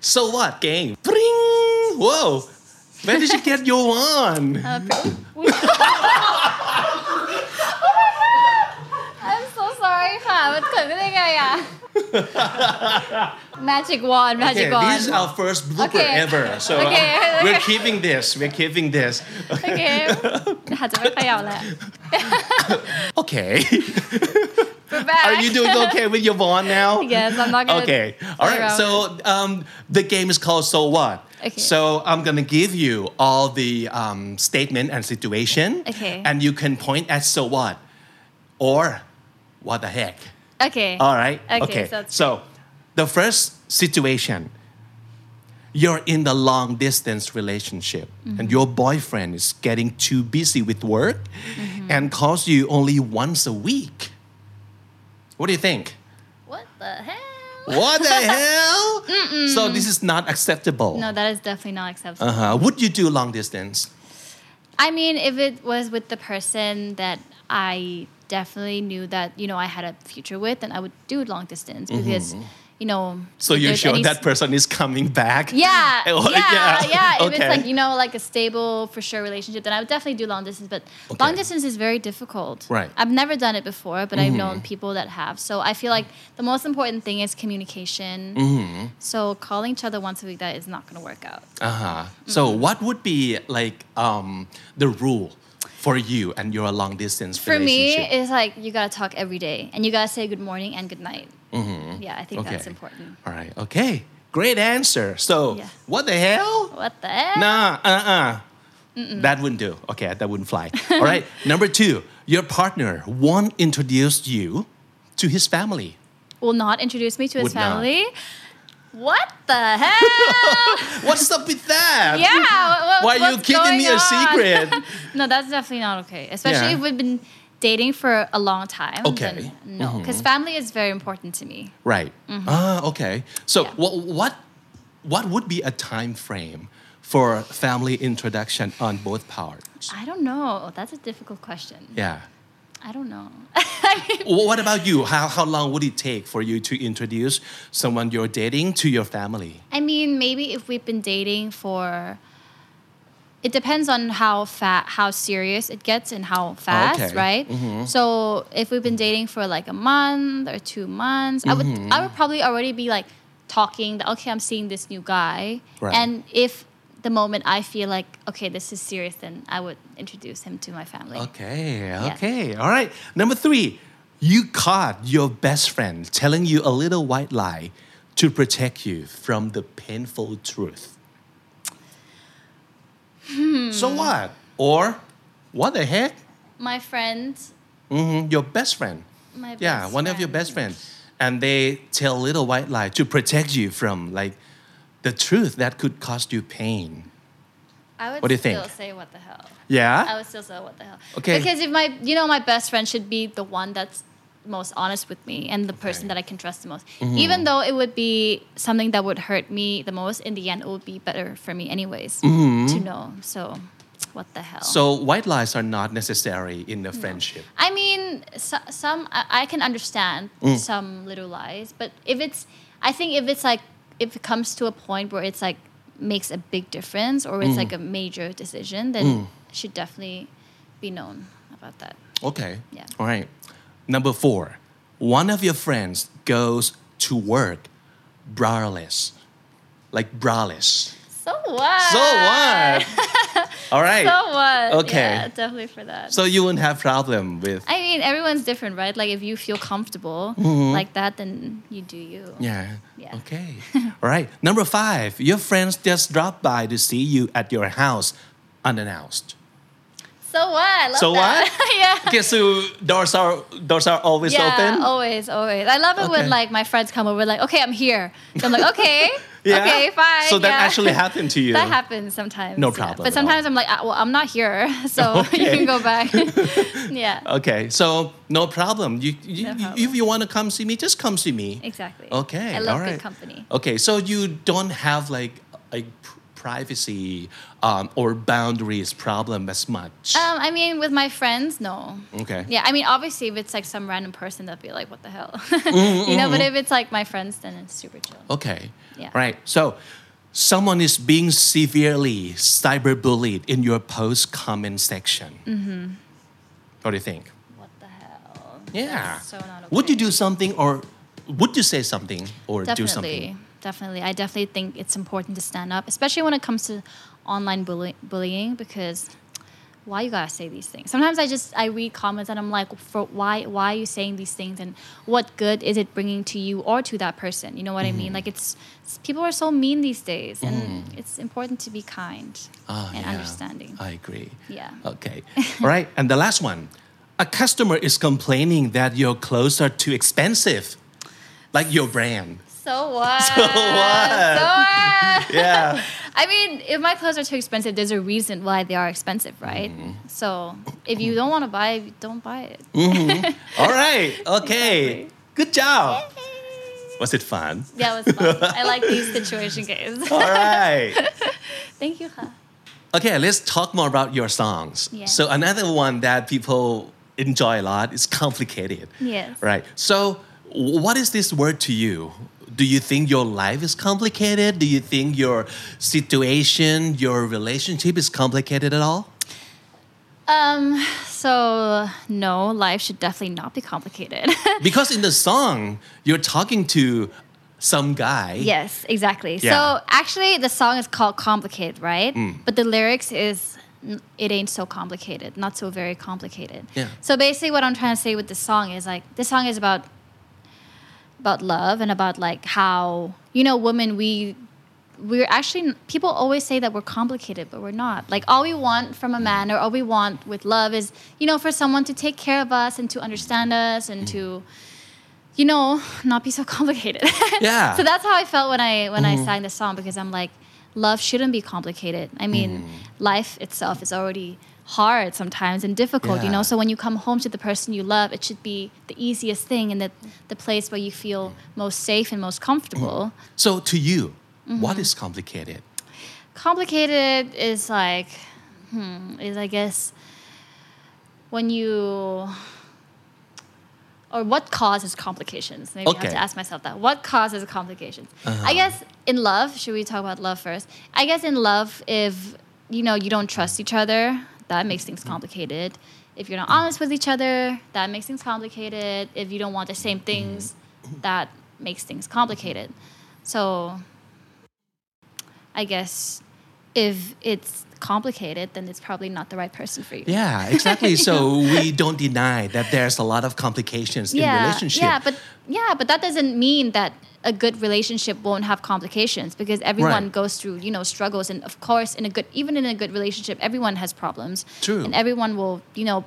[SPEAKER 1] So What game. Bring! Whoa! Where did you get your one?
[SPEAKER 2] I'm so sorry ค่ะ มันเกิดขึ้นได้ไงอะ magic wand, magic okay, wand.
[SPEAKER 1] This is our first blooper
[SPEAKER 2] okay.
[SPEAKER 1] ever. So
[SPEAKER 2] okay, okay.
[SPEAKER 1] we're keeping this. We're keeping this. Okay.
[SPEAKER 2] okay
[SPEAKER 1] Are you doing okay with your wand now?
[SPEAKER 2] Yes, I'm not gonna.
[SPEAKER 1] Okay. All right. So um, the game is called So What.
[SPEAKER 2] Okay.
[SPEAKER 1] So I'm gonna give you all the um, statement and situation.
[SPEAKER 2] Okay.
[SPEAKER 1] And you can point at so what, or what the heck.
[SPEAKER 2] Okay.
[SPEAKER 1] All right.
[SPEAKER 2] Okay, so
[SPEAKER 1] so the first situation, you're in the long distance relationship,
[SPEAKER 2] Mm-hmm.
[SPEAKER 1] and your boyfriend is getting too busy with work,
[SPEAKER 2] Mm-hmm.
[SPEAKER 1] and calls you only once a week. What do you think?
[SPEAKER 2] What the hell?
[SPEAKER 1] What the hell? So this is not acceptable.
[SPEAKER 2] No, that is definitely not acceptable.
[SPEAKER 1] Uh huh. Would you do long distance?
[SPEAKER 2] I mean, if it was with the person that I definitely knew that you know I had a future with, and I would do long distance because you know.
[SPEAKER 1] Mm-hmm. So you're sure
[SPEAKER 2] any
[SPEAKER 1] that person is coming back?
[SPEAKER 2] Yeah,
[SPEAKER 1] Oh,
[SPEAKER 2] yeah, yeah. If
[SPEAKER 1] Okay.
[SPEAKER 2] it's like you know, like a stable for sure relationship, then I would definitely do long distance. But long distance is very difficult.
[SPEAKER 1] Right.
[SPEAKER 2] I've never done it before, but I've known people that have. So I feel like the most important thing is communication.
[SPEAKER 1] Mm-hmm.
[SPEAKER 2] So calling each other once a week that is not going to work out.
[SPEAKER 1] Uh huh. So
[SPEAKER 2] Mm-hmm.
[SPEAKER 1] what would be like um, the rule for you and your long distance
[SPEAKER 2] For me, it's like you gotta talk every day, and you gotta say good morning and good night. Yeah, I think that's important.
[SPEAKER 1] All right. Okay. Great answer. So
[SPEAKER 2] Yeah.
[SPEAKER 1] what the hell?
[SPEAKER 2] What the hell
[SPEAKER 1] Nah. Uh. uh That wouldn't do. Okay, that wouldn't fly. All right. Number two, your partner won't introduce you to his family.
[SPEAKER 2] Will not introduce me to his
[SPEAKER 1] Would not.
[SPEAKER 2] What the hell?
[SPEAKER 1] What's up with that?
[SPEAKER 2] yeah. What,
[SPEAKER 1] Why are you keeping me
[SPEAKER 2] going
[SPEAKER 1] a
[SPEAKER 2] on?
[SPEAKER 1] secret?
[SPEAKER 2] no, that's definitely not okay. Especially
[SPEAKER 1] Yeah.
[SPEAKER 2] if we've been dating for a long time.
[SPEAKER 1] Okay. Mm-hmm.
[SPEAKER 2] No, because family is very important to me.
[SPEAKER 1] Right. Ah, okay. So
[SPEAKER 2] Mm-hmm. Yeah.
[SPEAKER 1] what what what would be a time frame for family introduction on both parts?
[SPEAKER 2] I don't know. That's a difficult question.
[SPEAKER 1] Yeah.
[SPEAKER 2] I don't know.
[SPEAKER 1] Wh- What about you? How how long would it take for you to introduce someone you're dating to your family?
[SPEAKER 2] I mean, maybe if we've been dating for it depends on how fat how serious it gets and how fast,
[SPEAKER 1] okay.
[SPEAKER 2] right? Mm-hmm. So if we've been dating for like a month or two months, I would I mm-hmm. would probably already be like talking that okay, I'm seeing this new guy.
[SPEAKER 1] Right.
[SPEAKER 2] And if the moment I feel like okay, this is serious, then I would introduce him to my family.
[SPEAKER 1] Okay, okay, all right. Number three, you caught your best friend telling you a little white lie to protect you from the painful truth.
[SPEAKER 2] Hmm.
[SPEAKER 1] So what? Or what the heck?
[SPEAKER 2] My friend,
[SPEAKER 1] hmm your best friend.
[SPEAKER 2] my
[SPEAKER 1] Yeah,
[SPEAKER 2] best
[SPEAKER 1] one of your best friends. And they tell little white lie to protect you from like the truth that could cause you pain.
[SPEAKER 2] I would
[SPEAKER 1] What do you
[SPEAKER 2] still
[SPEAKER 1] think?
[SPEAKER 2] say what the hell.
[SPEAKER 1] Yeah?
[SPEAKER 2] I would still say what the hell.
[SPEAKER 1] Okay.
[SPEAKER 2] Because if my, you know, my best friend should be the one that's most honest with me and the person that I can trust the most.
[SPEAKER 1] Mm-hmm.
[SPEAKER 2] Even though it would be something that would hurt me the most, in the end, it would be better for me anyways to know. So, what the hell?
[SPEAKER 1] Mm-hmm. So white lies are not necessary in a friendship.
[SPEAKER 2] I mean, so, some I, I can understand
[SPEAKER 1] Mm.
[SPEAKER 2] some little lies, but if it's, I think if it's like if it comes to a point where it's like makes a big difference or
[SPEAKER 1] Mm.
[SPEAKER 2] it's like a major decision, then it should definitely be known about that.
[SPEAKER 1] Okay.
[SPEAKER 2] Yeah.
[SPEAKER 1] All right. Number four, one of your friends goes to work braless, like braless.
[SPEAKER 2] So what?
[SPEAKER 1] So what? All right.
[SPEAKER 2] So what?
[SPEAKER 1] Okay.
[SPEAKER 2] Yeah, definitely for that.
[SPEAKER 1] So you wouldn't have problem with
[SPEAKER 2] I mean, everyone's different, right? Like if you feel comfortable like that, then you do you.
[SPEAKER 1] Mm-hmm. yeah.
[SPEAKER 2] Yeah.
[SPEAKER 1] Okay. All right. Number five, your friends just drop by to see you at your house unannounced.
[SPEAKER 2] So what?
[SPEAKER 1] So
[SPEAKER 2] that. yeah.
[SPEAKER 1] Okay, so doors are doors are always
[SPEAKER 2] yeah,
[SPEAKER 1] open.
[SPEAKER 2] always, always. I love it
[SPEAKER 1] Okay.
[SPEAKER 2] when like my friends come over, like, okay, I'm here. So I'm like, okay,
[SPEAKER 1] Yeah.
[SPEAKER 2] okay, fine.
[SPEAKER 1] So that
[SPEAKER 2] yeah.
[SPEAKER 1] actually happened to you.
[SPEAKER 2] That happens sometimes.
[SPEAKER 1] No
[SPEAKER 2] yeah.
[SPEAKER 1] problem
[SPEAKER 2] But
[SPEAKER 1] at
[SPEAKER 2] sometimes I'm like, ah, well, I'm not here, so you can go back. yeah.
[SPEAKER 1] Okay, so no problem. You, you,
[SPEAKER 2] No
[SPEAKER 1] you- if you want to come see me, just come see me.
[SPEAKER 2] Exactly.
[SPEAKER 1] Okay,
[SPEAKER 2] I love
[SPEAKER 1] all right.
[SPEAKER 2] good company.
[SPEAKER 1] Okay, so you don't have like a privacy um, or boundaries problem as much.
[SPEAKER 2] Um, I mean, with my friends, no.
[SPEAKER 1] okay.
[SPEAKER 2] Yeah, I mean, obviously, if it's like some random person, that'd be like, what the hell,
[SPEAKER 1] Mm-hmm,
[SPEAKER 2] you know. But if it's like my friends, then it's super chill.
[SPEAKER 1] Okay.
[SPEAKER 2] Yeah.
[SPEAKER 1] Right. So, someone is being severely cyberbullied in your post comment section. Mm-hmm. What do you think?
[SPEAKER 2] What the hell?
[SPEAKER 1] Yeah.
[SPEAKER 2] So not okay.
[SPEAKER 1] Would you do something or would you say something or do something?
[SPEAKER 2] Definitely. I definitely think it's important to stand up, especially when it comes to online bully- bullying, because why you gotta say these things? Sometimes I just I read comments and I'm like, for why why are you saying these things and what good is it bringing to you or to that person? You know what I
[SPEAKER 1] Mm-hmm.
[SPEAKER 2] mean? Like it's, it's- people are so mean these days, and it's important to be kind
[SPEAKER 1] Ah,
[SPEAKER 2] and
[SPEAKER 1] yeah.
[SPEAKER 2] understanding.
[SPEAKER 1] I agree.
[SPEAKER 2] Yeah.
[SPEAKER 1] Okay. All right. And the last one a customer is complaining that your clothes are too expensive, like your brand.
[SPEAKER 2] So what?
[SPEAKER 1] So what?
[SPEAKER 2] So what?
[SPEAKER 1] Yeah.
[SPEAKER 2] I mean, if my clothes are too expensive, there's a reason why they are expensive, right?
[SPEAKER 1] Mm-hmm.
[SPEAKER 2] So if you don't want to buy it, don't buy it.
[SPEAKER 1] All right. Okay.
[SPEAKER 2] Exactly.
[SPEAKER 1] Good job. Was it fun?
[SPEAKER 2] Yeah, it was fun. I like these situation games.
[SPEAKER 1] All right.
[SPEAKER 2] Thank you. Ha.
[SPEAKER 1] Okay, let's talk more about your songs.
[SPEAKER 2] Yeah.
[SPEAKER 1] So another one that people enjoy a lot is complicated.
[SPEAKER 2] Yes.
[SPEAKER 1] Right. So what is this word to you? Do you think your life is complicated? Do you think your situation, your relationship is complicated at all?
[SPEAKER 2] Um. So no, life should definitely not be complicated.
[SPEAKER 1] Because in the song, you're talking to some guy.
[SPEAKER 2] yes, exactly.
[SPEAKER 1] Yeah.
[SPEAKER 2] So actually, the song is called "Complicated," right?
[SPEAKER 1] Mm.
[SPEAKER 2] But the lyrics is "It ain't so complicated, not so very complicated."
[SPEAKER 1] Yeah.
[SPEAKER 2] So basically, what I'm trying to say with this song is like this song is about about love and about like how you know women we we're actually people always say that we're complicated but we're not. Like all we want from a man or all we want with love is you know for someone to take care of us and to understand us and mm. to you know not be so complicated.
[SPEAKER 1] Yeah.
[SPEAKER 2] so that's how i felt when i when i mm-hmm. sang this song because i'm like love shouldn't be complicated. I mean mm-hmm. life itself is already hard sometimes and difficult you know? So when you come home to the person you love it should be the easiest thing and the, the place where you feel most safe and most comfortable.
[SPEAKER 1] So to you,
[SPEAKER 2] Mm-hmm.
[SPEAKER 1] what is complicated?
[SPEAKER 2] complicated is like hmm, is i guess when you or what causes complications? Maybe i have
[SPEAKER 1] Uh-huh.
[SPEAKER 2] to ask myself that. What causes complications? I guess in love should we talk about love first? I guess in love if you know you don't trust each other that makes things mm-hmm. complicated. If you're not honest with each other that makes things complicated. If you don't want the same mm-hmm. things that makes things complicated. So I guess if it's complicated, then it's probably not the right person for you.
[SPEAKER 1] Yeah, exactly. so we don't deny that there's a lot of complications in relationship.
[SPEAKER 2] Yeah, but yeah, but that doesn't mean that a good relationship won't have complications because everyone
[SPEAKER 1] Right.
[SPEAKER 2] goes through, you know, struggles and of course in a good even in a good relationship, everyone has problems.
[SPEAKER 1] True.
[SPEAKER 2] And everyone will, you know,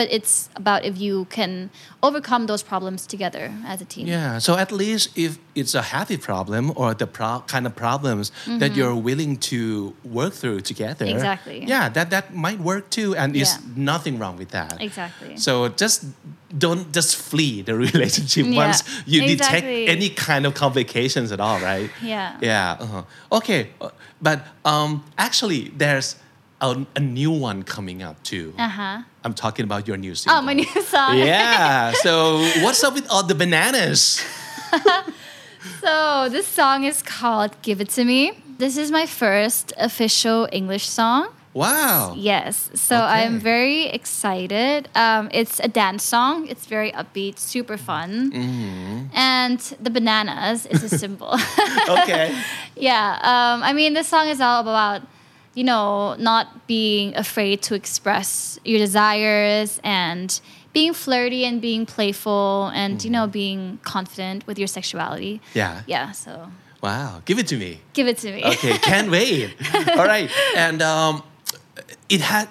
[SPEAKER 2] but it's about if you can overcome those problems together as a team.
[SPEAKER 1] Yeah, so at least if it's a happy problem or the pro- kind of problems that you're willing to work through together.
[SPEAKER 2] Mm-hmm. Exactly.
[SPEAKER 1] Yeah, that, that might work too, and
[SPEAKER 2] Yeah.
[SPEAKER 1] there's nothing wrong with that.
[SPEAKER 2] Exactly.
[SPEAKER 1] So just don't just flee the relationship
[SPEAKER 2] Yeah,
[SPEAKER 1] once you
[SPEAKER 2] exactly.
[SPEAKER 1] detect any kind of complications at all, right?
[SPEAKER 2] Yeah.
[SPEAKER 1] Yeah. Uh-huh. Okay, uh, but um, actually, there's a, a new one coming up too.
[SPEAKER 2] Uh-huh.
[SPEAKER 1] I'm talking about your new single.
[SPEAKER 2] Oh, my new song.
[SPEAKER 1] Yeah. So what's up with all the bananas?
[SPEAKER 2] So this song is called "Give It to Me." This is my first official English song.
[SPEAKER 1] Wow.
[SPEAKER 2] Yes, so
[SPEAKER 1] Okay.
[SPEAKER 2] I'm very excited. Um, it's a dance song. It's very upbeat, super fun,
[SPEAKER 1] Mm-hmm.
[SPEAKER 2] and the bananas is a symbol.
[SPEAKER 1] Okay.
[SPEAKER 2] yeah, um, I mean, this song is all about, you know, not being afraid to express your desires and being flirty and being playful and you know being confident with your sexuality.
[SPEAKER 1] Mm-hmm. Yeah.
[SPEAKER 2] Yeah, so
[SPEAKER 1] Wow. Give it to me.
[SPEAKER 2] give it to me.
[SPEAKER 1] Okay. Can't wait. All right. And um, it had.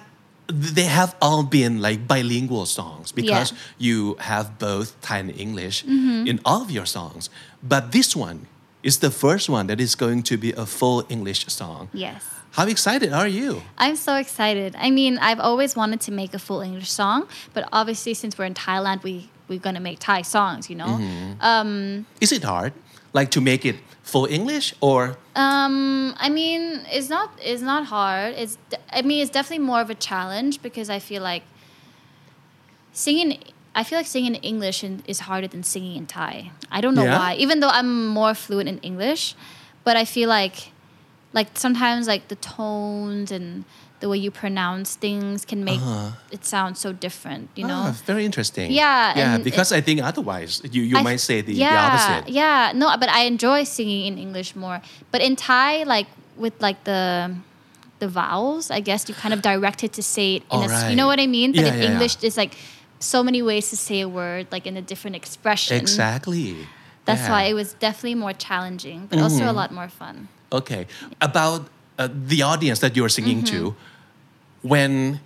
[SPEAKER 1] They have all been like bilingual songs because
[SPEAKER 2] Yeah.
[SPEAKER 1] you have both Thai and English
[SPEAKER 2] Mm-hmm.
[SPEAKER 1] in all of your songs. But this one is the first one that is going to be a full English song.
[SPEAKER 2] yes.
[SPEAKER 1] How excited are you?
[SPEAKER 2] I'm so excited. I mean, I've always wanted to make a full English song, but obviously, since we're in Thailand, we we're gonna make Thai songs, you know.
[SPEAKER 1] Mm-hmm.
[SPEAKER 2] Um,
[SPEAKER 1] Is it hard, like to make it full English or?
[SPEAKER 2] um, I mean, it's not it's not hard. It's I mean, it's definitely more of a challenge because I feel like singing. I feel like singing in English is harder than singing in Thai. I don't know
[SPEAKER 1] Yeah?
[SPEAKER 2] why. Even though I'm more fluent in English, but I feel like like sometimes like the tones and the way you pronounce things can make it sound so different. You know.
[SPEAKER 1] Ah, very interesting.
[SPEAKER 2] Yeah,
[SPEAKER 1] Yeah, because I think otherwise you, you
[SPEAKER 2] I-
[SPEAKER 1] might say the,
[SPEAKER 2] yeah,
[SPEAKER 1] the opposite.
[SPEAKER 2] Yeah, no, but I enjoy singing in English more. But in Thai, like with like the the vowels, I guess you kind of directed to say it in a, s- you know what I mean? But
[SPEAKER 1] Yeah,
[SPEAKER 2] in
[SPEAKER 1] yeah, yeah.
[SPEAKER 2] English, there's like so many ways to say a word, like in a different expression.
[SPEAKER 1] Exactly.
[SPEAKER 2] That's
[SPEAKER 1] Yeah. Mm-hmm.
[SPEAKER 2] why it was definitely more challenging, but also a lot more fun.
[SPEAKER 1] Okay. About uh, the audience that you're singing to,
[SPEAKER 2] Mm-hmm.
[SPEAKER 1] when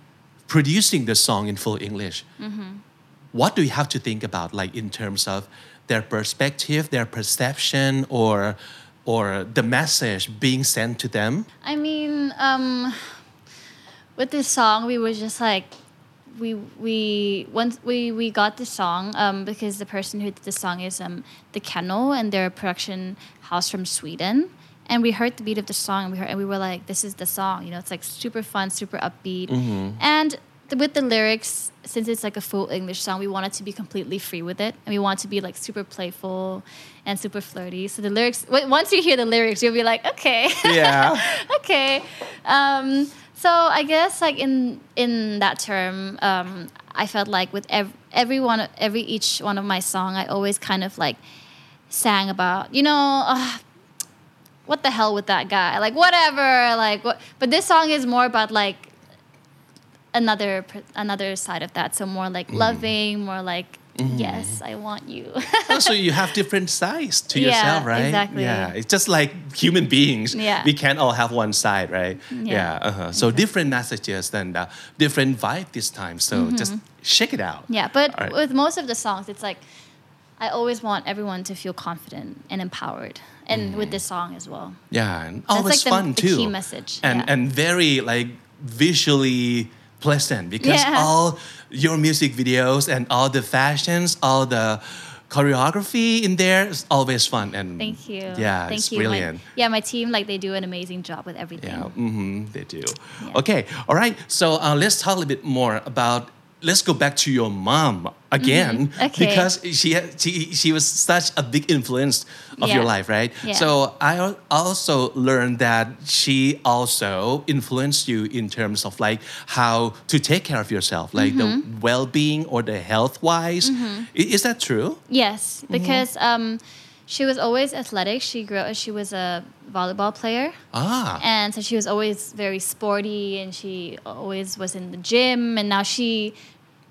[SPEAKER 1] producing the song in full English, what do you have to think about, like in terms of their perspective, their perception, or or the message being sent to them?
[SPEAKER 2] I mean, um, with this song, we were just like, we we once we we got the song um, because the person who did the song is um, the Kennel and they're a production house from Sweden. And we heard the beat of the song, and we heard, and we were like, "This is the song." You know, it's like super fun, super upbeat, and the, with the lyrics, since it's like a full English song, we wanted to be completely free with it, and we want to be like super playful and super flirty. So the lyrics, w- once you hear the lyrics, you'll be like, "Okay."
[SPEAKER 1] Yeah.
[SPEAKER 2] okay. Um, so I guess like in in that term, um, I felt like with ev- every one, every each one of my song, I always kind of like sang about, you know, uh, what the hell with that guy, like whatever, like what. But this song is more about like another another side of that, so more like loving, more like. Yes, I want you.
[SPEAKER 1] So you have different sides to
[SPEAKER 2] Yeah,
[SPEAKER 1] yourself, right?
[SPEAKER 2] exactly.
[SPEAKER 1] Yeah, it's just like human beings.
[SPEAKER 2] Yeah.
[SPEAKER 1] We can't all have one side, right?
[SPEAKER 2] Yeah.
[SPEAKER 1] uh-huh. So different messages and uh, different vibe this time. So just check it out.
[SPEAKER 2] Mm-hmm. Yeah, but
[SPEAKER 1] right.
[SPEAKER 2] with most of the songs, it's like I always want everyone to feel confident and empowered, and with this song as well.
[SPEAKER 1] Yeah, and always
[SPEAKER 2] like the-
[SPEAKER 1] fun
[SPEAKER 2] the
[SPEAKER 1] too.
[SPEAKER 2] key message,
[SPEAKER 1] And
[SPEAKER 2] yeah.
[SPEAKER 1] and very like visually pleasant because
[SPEAKER 2] Yeah.
[SPEAKER 1] all your music videos and all the fashions, all the choreography in there is always fun and
[SPEAKER 2] Thank you.
[SPEAKER 1] Yeah,
[SPEAKER 2] Thank
[SPEAKER 1] it's
[SPEAKER 2] you. My-
[SPEAKER 1] brilliant.
[SPEAKER 2] yeah, my team like they do an amazing job with everything.
[SPEAKER 1] Yeah, mm-hmm, they do.
[SPEAKER 2] Yeah.
[SPEAKER 1] Okay, all right. So uh, let's talk a little bit more about. Let's go back to your mom again
[SPEAKER 2] Mm-hmm. Okay.
[SPEAKER 1] because she she she was such a big influence of your life, right?
[SPEAKER 2] Yeah.
[SPEAKER 1] So I also learned that she also influenced you in terms of like how to take care of yourself, like the
[SPEAKER 2] Mm-hmm.
[SPEAKER 1] well-being or the health-wise. I- Is that true?
[SPEAKER 2] Yes, because um, she was always athletic. She grew. She was a volleyball player.
[SPEAKER 1] Ah,
[SPEAKER 2] and so she was always very sporty and she always was in the gym and now she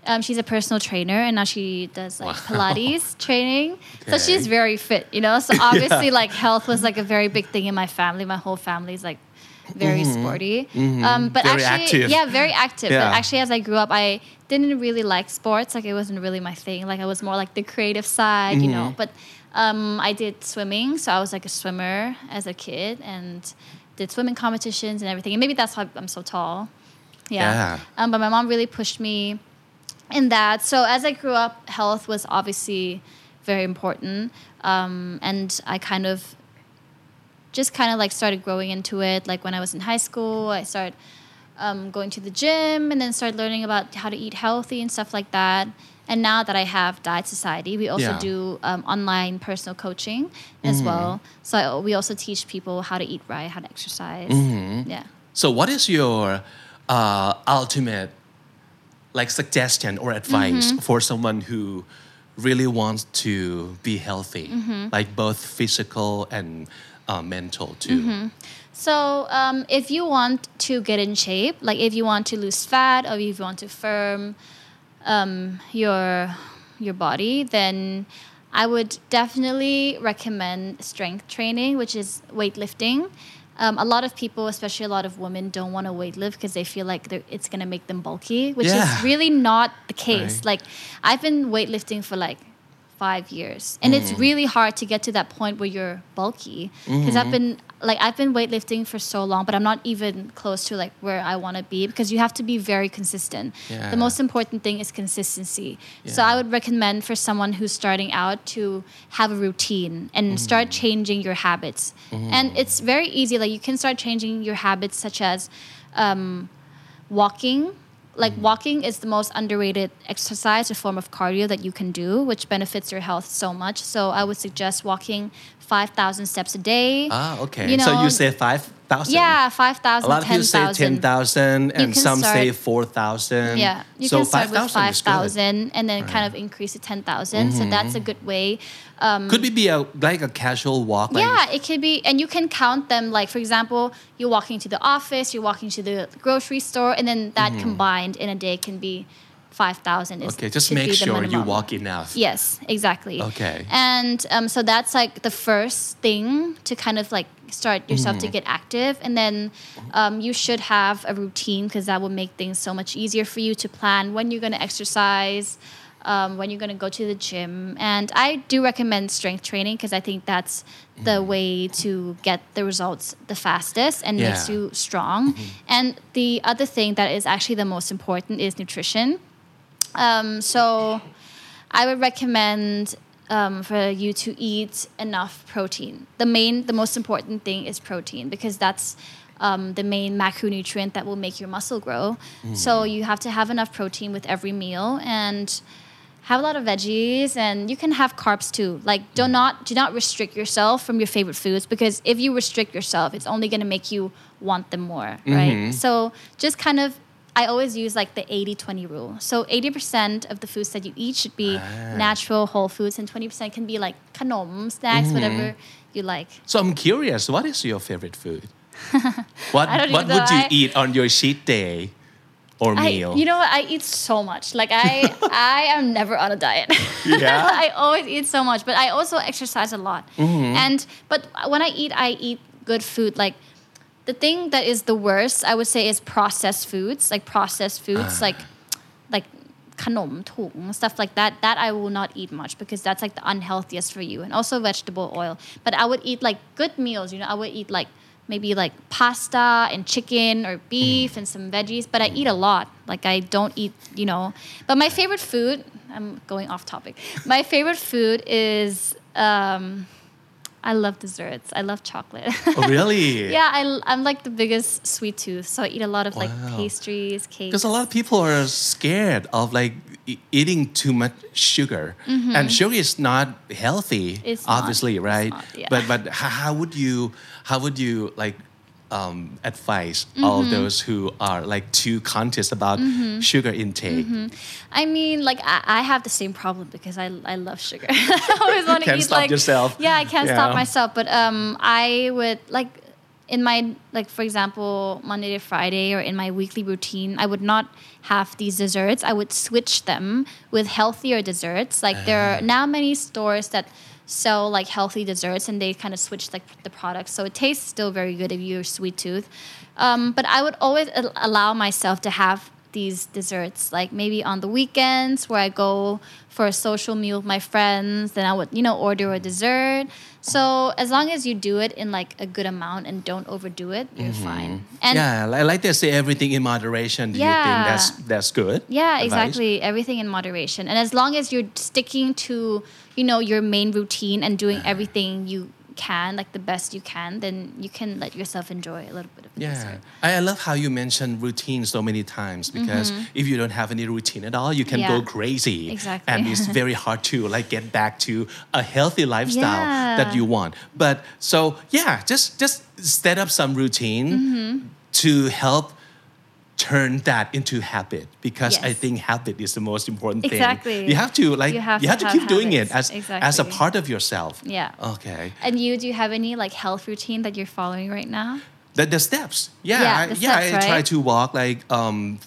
[SPEAKER 2] um, she's a personal trainer and now she does like
[SPEAKER 1] Wow.
[SPEAKER 2] pilates training. So she's very fit you know? So obviously like health was like a very big thing in my family. My whole family is like very sporty. Um, but
[SPEAKER 1] Mm-hmm. Very
[SPEAKER 2] actually
[SPEAKER 1] active.
[SPEAKER 2] yeah very active. But actually as i grew up i didn't really like sports. Like it wasn't really my thing. Like i was more like the creative side you know?
[SPEAKER 1] Mm-hmm.
[SPEAKER 2] but um, i did swimming. So i was like a swimmer as a kid and did swimming competitions and everything. And maybe that's why i'm so tall. Yeah,
[SPEAKER 1] Yeah.
[SPEAKER 2] Um, but my mom really pushed me in that so as i grew up health was obviously very important um, and i kind of just kind of like started growing into it. Like when I was in high school, I started um, going to the gym and then started learning about how to eat healthy and stuff like that. And now that I have Diet Society, we also
[SPEAKER 1] Yeah.
[SPEAKER 2] do um, online personal coaching as well. So I, we also teach people how to eat right, how to exercise. Yeah.
[SPEAKER 1] So, what is your uh, ultimate like suggestion or advice
[SPEAKER 2] Mm-hmm.
[SPEAKER 1] for someone who really wants to be healthy,
[SPEAKER 2] Mm-hmm.
[SPEAKER 1] like both physical and uh, mental too?
[SPEAKER 2] Mm-hmm. So um, if you want to get in shape, like if you want to lose fat or if you want to firm um, your your body, then I would definitely recommend strength training, which is weightlifting. Um, a lot of people, especially a lot of women, don't want to weight lift because they feel like it's going to make them bulky, which
[SPEAKER 1] Yeah.
[SPEAKER 2] is really not the case.
[SPEAKER 1] Right.
[SPEAKER 2] Like I've been weightlifting for like five years, and it's really hard to get to that point where you're bulky. Because I've been like I've been weightlifting for so long, but I'm not even close to like where I want to be because you have to be very consistent.
[SPEAKER 1] Yeah.
[SPEAKER 2] The most important thing is consistency.
[SPEAKER 1] Yeah.
[SPEAKER 2] So I would recommend for someone who's starting out to have a routine and start changing your habits. And it's very easy. Like you can start changing your habits, such as um, walking. Like walking is the most underrated exercise or form of cardio that you can do, which benefits your health so much. So I would suggest walking 5,000 steps a day.
[SPEAKER 1] Ah, okay.
[SPEAKER 2] You
[SPEAKER 1] so you say 5,000?
[SPEAKER 2] yeah, 5,000,
[SPEAKER 1] A lot of people say
[SPEAKER 2] 10,000.
[SPEAKER 1] 10,000 and some say 4,000.
[SPEAKER 2] Yeah, you
[SPEAKER 1] so
[SPEAKER 2] can start with
[SPEAKER 1] 5,000 is good.
[SPEAKER 2] 5,000 and then kind of increase to 10,000. So that's a good way. Um,
[SPEAKER 1] Could it be a, like a casual walk? Like,
[SPEAKER 2] yeah, it could be, and you can count them. Like for example, you're walking to the office, you're walking to the grocery store, and then that
[SPEAKER 1] Mm-hmm.
[SPEAKER 2] combined in a day can be 5,000 is
[SPEAKER 1] Okay, just make sure you
[SPEAKER 2] minimum.
[SPEAKER 1] walk enough.
[SPEAKER 2] Yes, exactly.
[SPEAKER 1] Okay.
[SPEAKER 2] And um, so that's like the first thing to kind of like start yourself
[SPEAKER 1] Mm-hmm.
[SPEAKER 2] to get active. And then um, you should have a routine because that will make things so much easier for you to plan when you're going to exercise, um, when you're going to go to the gym. And I do recommend strength training because I think that's the way to get the results the fastest and makes
[SPEAKER 1] Mm-hmm.
[SPEAKER 2] You strong. And the other thing that is actually the most important is nutrition. Um, so I would recommend um, for you to eat enough protein. The main, the most important thing is protein because that's um, the main macronutrient that will make your muscle grow. So you have to have enough protein with every meal and have a lot of veggies and you can have carbs too. Like do not do not restrict yourself from your favorite foods because if you restrict yourself, it's only going to make you want them more, right? So just kind of I always use like the 80-20 rule. So 80% of the foods that you eat should be natural whole foods and 20% can be like kanom, snacks, whatever you like.
[SPEAKER 1] So I'm curious, what is your favorite food? What what would you
[SPEAKER 2] I-
[SPEAKER 1] eat on your cheat day or
[SPEAKER 2] I,
[SPEAKER 1] meal?
[SPEAKER 2] you know what? I eat so much. Like I, I am never on a diet.
[SPEAKER 1] Yeah?
[SPEAKER 2] I always eat so much, but I also exercise a lot.
[SPEAKER 1] Mm-hmm.
[SPEAKER 2] And but when I eat, I eat good food. Like the thing that is the worst, I would say, is processed foods, like processed foods, like ah. like kanom tung, stuff like that. That I will not eat much because that's like the unhealthiest for you, and also vegetable oil. But I would eat like good meals. You know, I would eat like maybe like pasta and chicken or beef mm. and some veggies. But I eat a lot. Like I don't eat, you know. But my favorite food. I'm going off topic. My favorite food is. Um, I love desserts I love chocolate
[SPEAKER 1] oh, really?
[SPEAKER 2] yeah I, I'm like the biggest sweet tooth so I eat a lot of like pastries cakes
[SPEAKER 1] Because a lot of people are scared of like e- eating too much sugar, and sugar is not healthy.
[SPEAKER 2] Mm-hmm. It's not.
[SPEAKER 1] obviously,
[SPEAKER 2] It's
[SPEAKER 1] right?
[SPEAKER 2] not, yeah.
[SPEAKER 1] But but how, how would you how would you like um, advise all
[SPEAKER 2] Mm-hmm.
[SPEAKER 1] those who are like too conscious about sugar intake?
[SPEAKER 2] I mean, like I, I have the same problem because I, I love sugar. I always want to
[SPEAKER 1] Can't
[SPEAKER 2] eat
[SPEAKER 1] stop
[SPEAKER 2] like
[SPEAKER 1] yourself.
[SPEAKER 2] Yeah, I can't stop myself. But um, I would like in my like for example Monday to Friday or in my weekly routine, I would not have these desserts. I would switch them with healthier desserts. Like there
[SPEAKER 1] Ah.
[SPEAKER 2] are now many stores that sell like healthy desserts and they kind of switch like the products so it tastes still very good if you're sweet tooth. Um, but i would always al- allow myself to have these desserts like maybe on the weekends where i go for a social meal with my friends then i would you know order a dessert so as long as you do it in like a good amount and don't overdo it you're mm-hmm. fine and
[SPEAKER 1] yeah, li- like they say, everything in moderation. Do you think that's that's good?
[SPEAKER 2] Yeah,
[SPEAKER 1] advice?
[SPEAKER 2] exactly. Everything in moderation. And as long as you're sticking to, you know, your main routine and doing uh-huh. everything you can, like the best you can, then you can let yourself enjoy a little bit of
[SPEAKER 1] Yeah,
[SPEAKER 2] dessert.
[SPEAKER 1] I, I love how you mentioned routine so many times because if you don't have any routine at all, you can go
[SPEAKER 2] Mm-hmm.
[SPEAKER 1] Crazy,
[SPEAKER 2] Exactly.
[SPEAKER 1] and it's very hard to like get back to a healthy lifestyle that you want. But so yeah, just just set up some routine
[SPEAKER 2] Mm-hmm.
[SPEAKER 1] to help turn that into habit because I think habit is the most important thing.
[SPEAKER 2] Exactly.
[SPEAKER 1] You have to like
[SPEAKER 2] You have to
[SPEAKER 1] to
[SPEAKER 2] have
[SPEAKER 1] keep doing it as as a part of yourself.
[SPEAKER 2] Yeah.
[SPEAKER 1] Okay.
[SPEAKER 2] And you, do you have any like health routine that you're following right now?
[SPEAKER 1] The, the steps. Yeah.
[SPEAKER 2] Yeah,
[SPEAKER 1] I, yeah,
[SPEAKER 2] steps,
[SPEAKER 1] I try to walk like um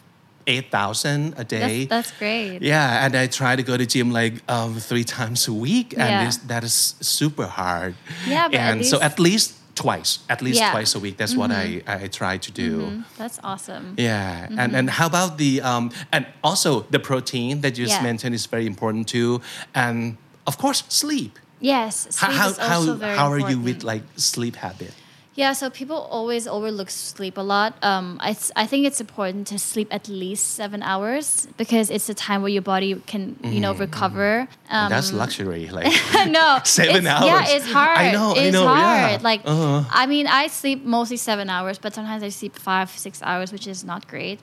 [SPEAKER 1] 8,000 a day.
[SPEAKER 2] That's, that's great.
[SPEAKER 1] yeah, and I try to go to gym like um, three times a week, and
[SPEAKER 2] Yeah.
[SPEAKER 1] that is super hard.
[SPEAKER 2] Yeah, but at
[SPEAKER 1] and so at least twice, at least
[SPEAKER 2] Yeah. Mm-hmm.
[SPEAKER 1] twice a week. That's what I, I try to do.
[SPEAKER 2] That's awesome.
[SPEAKER 1] Yeah, and
[SPEAKER 2] Mm-hmm.
[SPEAKER 1] and how about the um, and also the protein that you just
[SPEAKER 2] Yeah.
[SPEAKER 1] mentioned is very important too, and of course sleep.
[SPEAKER 2] Yes.
[SPEAKER 1] How
[SPEAKER 2] Sleep
[SPEAKER 1] how
[SPEAKER 2] is also
[SPEAKER 1] how,
[SPEAKER 2] very
[SPEAKER 1] how are you with like sleep habit?
[SPEAKER 2] Yeah, so people always overlook sleep a lot. Um, I, I think it's important to sleep at least seven hours because it's the time where your body can, you know, recover. Um,
[SPEAKER 1] That's luxury, like.
[SPEAKER 2] no,
[SPEAKER 1] Seven hours.
[SPEAKER 2] Yeah, it's hard.
[SPEAKER 1] I know, I
[SPEAKER 2] It's
[SPEAKER 1] know, yeah.
[SPEAKER 2] Like,
[SPEAKER 1] Uh-huh.
[SPEAKER 2] I mean, I sleep mostly seven hours, but sometimes I sleep five, six hours, which is not great.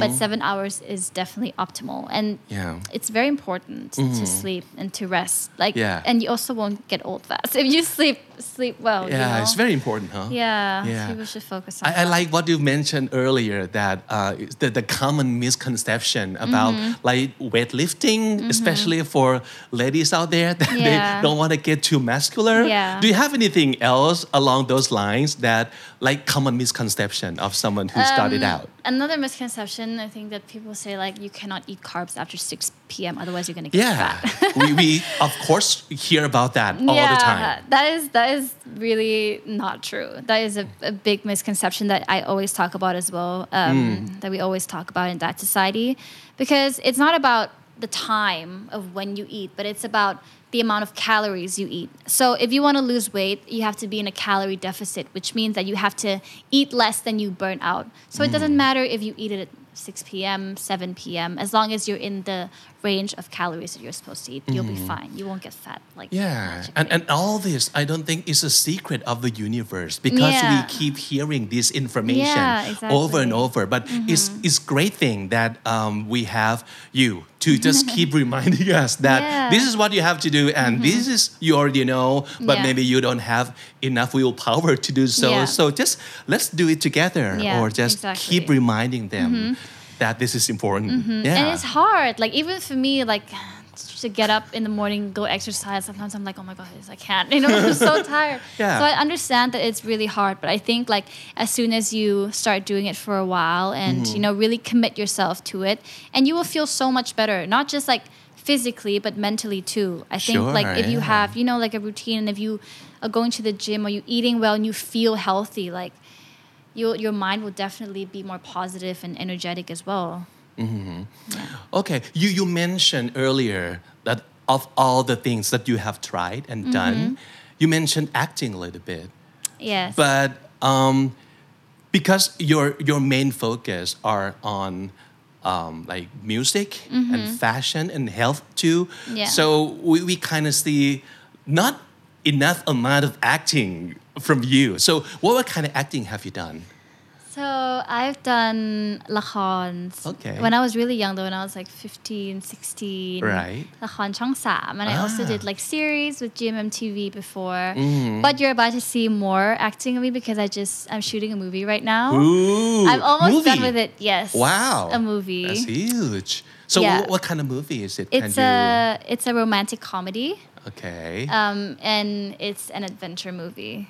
[SPEAKER 2] But seven hours is definitely optimal, and
[SPEAKER 1] Mm-hmm. Yeah. Mm-hmm.
[SPEAKER 2] it's very important to sleep and to rest. Like,
[SPEAKER 1] Yeah.
[SPEAKER 2] and you also won't get old fast if you sleep sleep well.
[SPEAKER 1] Yeah,
[SPEAKER 2] you know?
[SPEAKER 1] it's very important, huh?
[SPEAKER 2] Yeah,
[SPEAKER 1] Yeah.
[SPEAKER 2] people should focus on
[SPEAKER 1] I, I like what you mentioned earlier that uh, the, the common misconception about
[SPEAKER 2] Mm-hmm.
[SPEAKER 1] like weightlifting, especially for ladies out there that
[SPEAKER 2] Yeah.
[SPEAKER 1] they don't want to get too muscular.
[SPEAKER 2] Yeah.
[SPEAKER 1] Do you have anything else along those lines that like common misconception of someone who started
[SPEAKER 2] Um,
[SPEAKER 1] out?
[SPEAKER 2] Another misconception, I think that people say like you cannot eat carbs after 6 p.m. Otherwise, you're gonna get
[SPEAKER 1] Yeah,
[SPEAKER 2] fat.
[SPEAKER 1] we, we of course hear about that all the time.
[SPEAKER 2] that is that is really not true. That is a, a big misconception that I always talk about as well. Um,
[SPEAKER 1] Mm.
[SPEAKER 2] That we always talk about in that society, because it's not about the time of when you eat, but it's about the amount of calories you eat. So if you want to lose weight, you have to be in a calorie deficit, which means that you have to eat less than you burn out. So it
[SPEAKER 1] Mm.
[SPEAKER 2] doesn't matter if you eat it at 6 p.m., 7 p.m. As long as you're in the range of calories that you're supposed to eat, you'll be fine. You won't get fat. Like
[SPEAKER 1] Mm-hmm. Yeah, and,
[SPEAKER 2] magically.
[SPEAKER 1] and all this, I don't think is a secret of the universe because
[SPEAKER 2] Yeah.
[SPEAKER 1] we keep hearing this information
[SPEAKER 2] Yeah,
[SPEAKER 1] over and over. But it's it's great thing that um, we have you to just keep reminding us that
[SPEAKER 2] Yeah. Mm-hmm.
[SPEAKER 1] this is what you have to do, and this is you already know, but
[SPEAKER 2] Yeah.
[SPEAKER 1] maybe you don't have enough willpower to do so.
[SPEAKER 2] Yeah.
[SPEAKER 1] So just let's do it together, or just
[SPEAKER 2] exactly. Mm-hmm.
[SPEAKER 1] keep reminding them that this is important. Yeah,
[SPEAKER 2] And it's hard. Like even for me, like to get up in the morning, go exercise. Sometimes I'm like, oh my god, I can't. You know, I'm so tired.
[SPEAKER 1] Yeah.
[SPEAKER 2] So I understand that it's really hard, but I think like as soon as you start doing it for a while and
[SPEAKER 1] Mm-hmm.
[SPEAKER 2] you know really commit yourself to it, and you will feel so much better. Not just like physically, but mentally too. I think
[SPEAKER 1] Sure,
[SPEAKER 2] like if you have you know like a routine, and if you are going to the gym or you eating well and you feel healthy, like. Your, your mind will definitely be more positive and energetic as well.
[SPEAKER 1] Okay, you, you mentioned earlier that of all the things that you have tried and
[SPEAKER 2] Mm-hmm.
[SPEAKER 1] done, you mentioned acting a little bit.
[SPEAKER 2] Yes.
[SPEAKER 1] But um, because your your main focus are on um, like music and fashion and health too,
[SPEAKER 2] Mm-hmm. Yeah.
[SPEAKER 1] so we, we kind of see not enough amount of acting from you. So, what, what kind of acting have you done?
[SPEAKER 2] So I've done lakorns.
[SPEAKER 1] Okay.
[SPEAKER 2] When I was really young, though, when I was like 15, 16.
[SPEAKER 1] Right.
[SPEAKER 2] Lacon Chong Sam. And ah. I also did ah. like series with GMMTV before.
[SPEAKER 1] Mm.
[SPEAKER 2] But you're about to see more acting of me because I just, I'm shooting a movie right now.
[SPEAKER 1] Ooh.
[SPEAKER 2] I'm almost
[SPEAKER 1] movie.
[SPEAKER 2] done with it. Yes.
[SPEAKER 1] Wow.
[SPEAKER 2] A movie.
[SPEAKER 1] That's huge. So
[SPEAKER 2] yeah.
[SPEAKER 1] what, what kind of movie is it?
[SPEAKER 2] It's a,
[SPEAKER 1] you...
[SPEAKER 2] it's a romantic comedy
[SPEAKER 1] okay.
[SPEAKER 2] um, and it's an adventure movie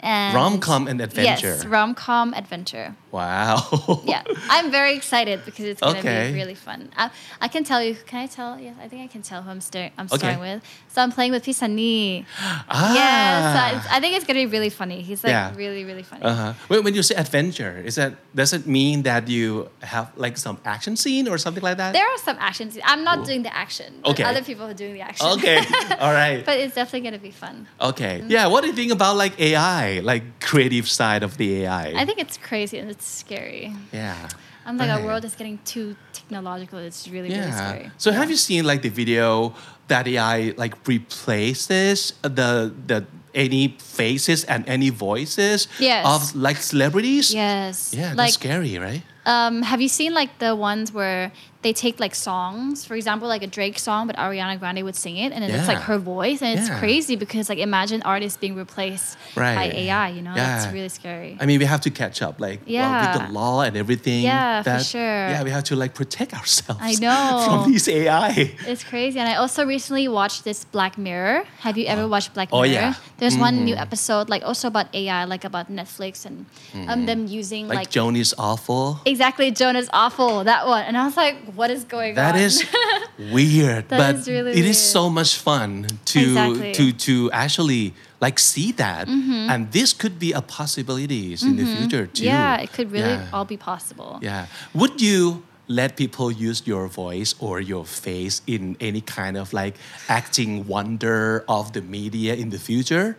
[SPEAKER 2] and
[SPEAKER 1] Rom-com and adventure.
[SPEAKER 2] yes rom-com adventure
[SPEAKER 1] wow.
[SPEAKER 2] yeah, I'm very excited because it's gonna
[SPEAKER 1] Okay.
[SPEAKER 2] be really fun. I, I can tell you. Can I tell? Yes, I think I can tell who I'm starting. I'm
[SPEAKER 1] Okay.
[SPEAKER 2] starting with. So I'm playing with Pisani.
[SPEAKER 1] ah.
[SPEAKER 2] Yeah, so it's- I think it's gonna be really funny. He's like
[SPEAKER 1] Yeah.
[SPEAKER 2] really, really funny.
[SPEAKER 1] Uh-huh. When, when you say adventure, is that does it mean that you have like some action scene or something like that?
[SPEAKER 2] There are some action scenes. I'm not doing the action.
[SPEAKER 1] Okay.
[SPEAKER 2] Other people are doing the action.
[SPEAKER 1] Okay. All right.
[SPEAKER 2] but it's definitely gonna be fun.
[SPEAKER 1] Okay. Yeah. What do you think about like AI, like creative side of the AI?
[SPEAKER 2] I think it's crazy and it's scary.
[SPEAKER 1] yeah.
[SPEAKER 2] I'm like
[SPEAKER 1] Right.
[SPEAKER 2] our world is getting too technological. It's really, really scary.
[SPEAKER 1] So have you seen like the video that AI like replaces the the any faces and any voices
[SPEAKER 2] Yes.
[SPEAKER 1] of like celebrities?
[SPEAKER 2] Yes.
[SPEAKER 1] Yeah, that's
[SPEAKER 2] Like
[SPEAKER 1] scary, right?
[SPEAKER 2] Um, have you seen like the ones where they take like songs, for example, like a Drake song, but Ariana Grande would sing it, and then it's like her voice, and it's
[SPEAKER 1] Yeah.
[SPEAKER 2] crazy because like imagine artists being replaced by AI. You know, that's
[SPEAKER 1] Yeah.
[SPEAKER 2] really scary.
[SPEAKER 1] I mean, we have to catch up, like well, with the law and everything.
[SPEAKER 2] Yeah, for sure.
[SPEAKER 1] Yeah, we have to like protect ourselves.
[SPEAKER 2] I know.
[SPEAKER 1] from these AI.
[SPEAKER 2] It's crazy. And I also recently watched this Black Mirror. Have you ever watched Black Mirror?
[SPEAKER 1] Oh,
[SPEAKER 2] Mirror?
[SPEAKER 1] yeah. Mm-hmm.
[SPEAKER 2] There's one new episode, like also about AI, like about Netflix and um, them using
[SPEAKER 1] Mm-hmm. Like,
[SPEAKER 2] like,
[SPEAKER 1] Joan is awful.
[SPEAKER 2] exactly Joan is awful that one. And I was like, what is going
[SPEAKER 1] That
[SPEAKER 2] on?
[SPEAKER 1] That is weird,
[SPEAKER 2] That
[SPEAKER 1] but
[SPEAKER 2] is really
[SPEAKER 1] it is
[SPEAKER 2] weird.
[SPEAKER 1] so much fun to
[SPEAKER 2] Exactly.
[SPEAKER 1] to to actually like see that,
[SPEAKER 2] Mm-hmm.
[SPEAKER 1] and this could be a possibilities in the future too.
[SPEAKER 2] yeah, it could really
[SPEAKER 1] Yeah.
[SPEAKER 2] all be possible.
[SPEAKER 1] Yeah. Would you let people use your voice or your face in any kind of like acting wonder of the media in the future?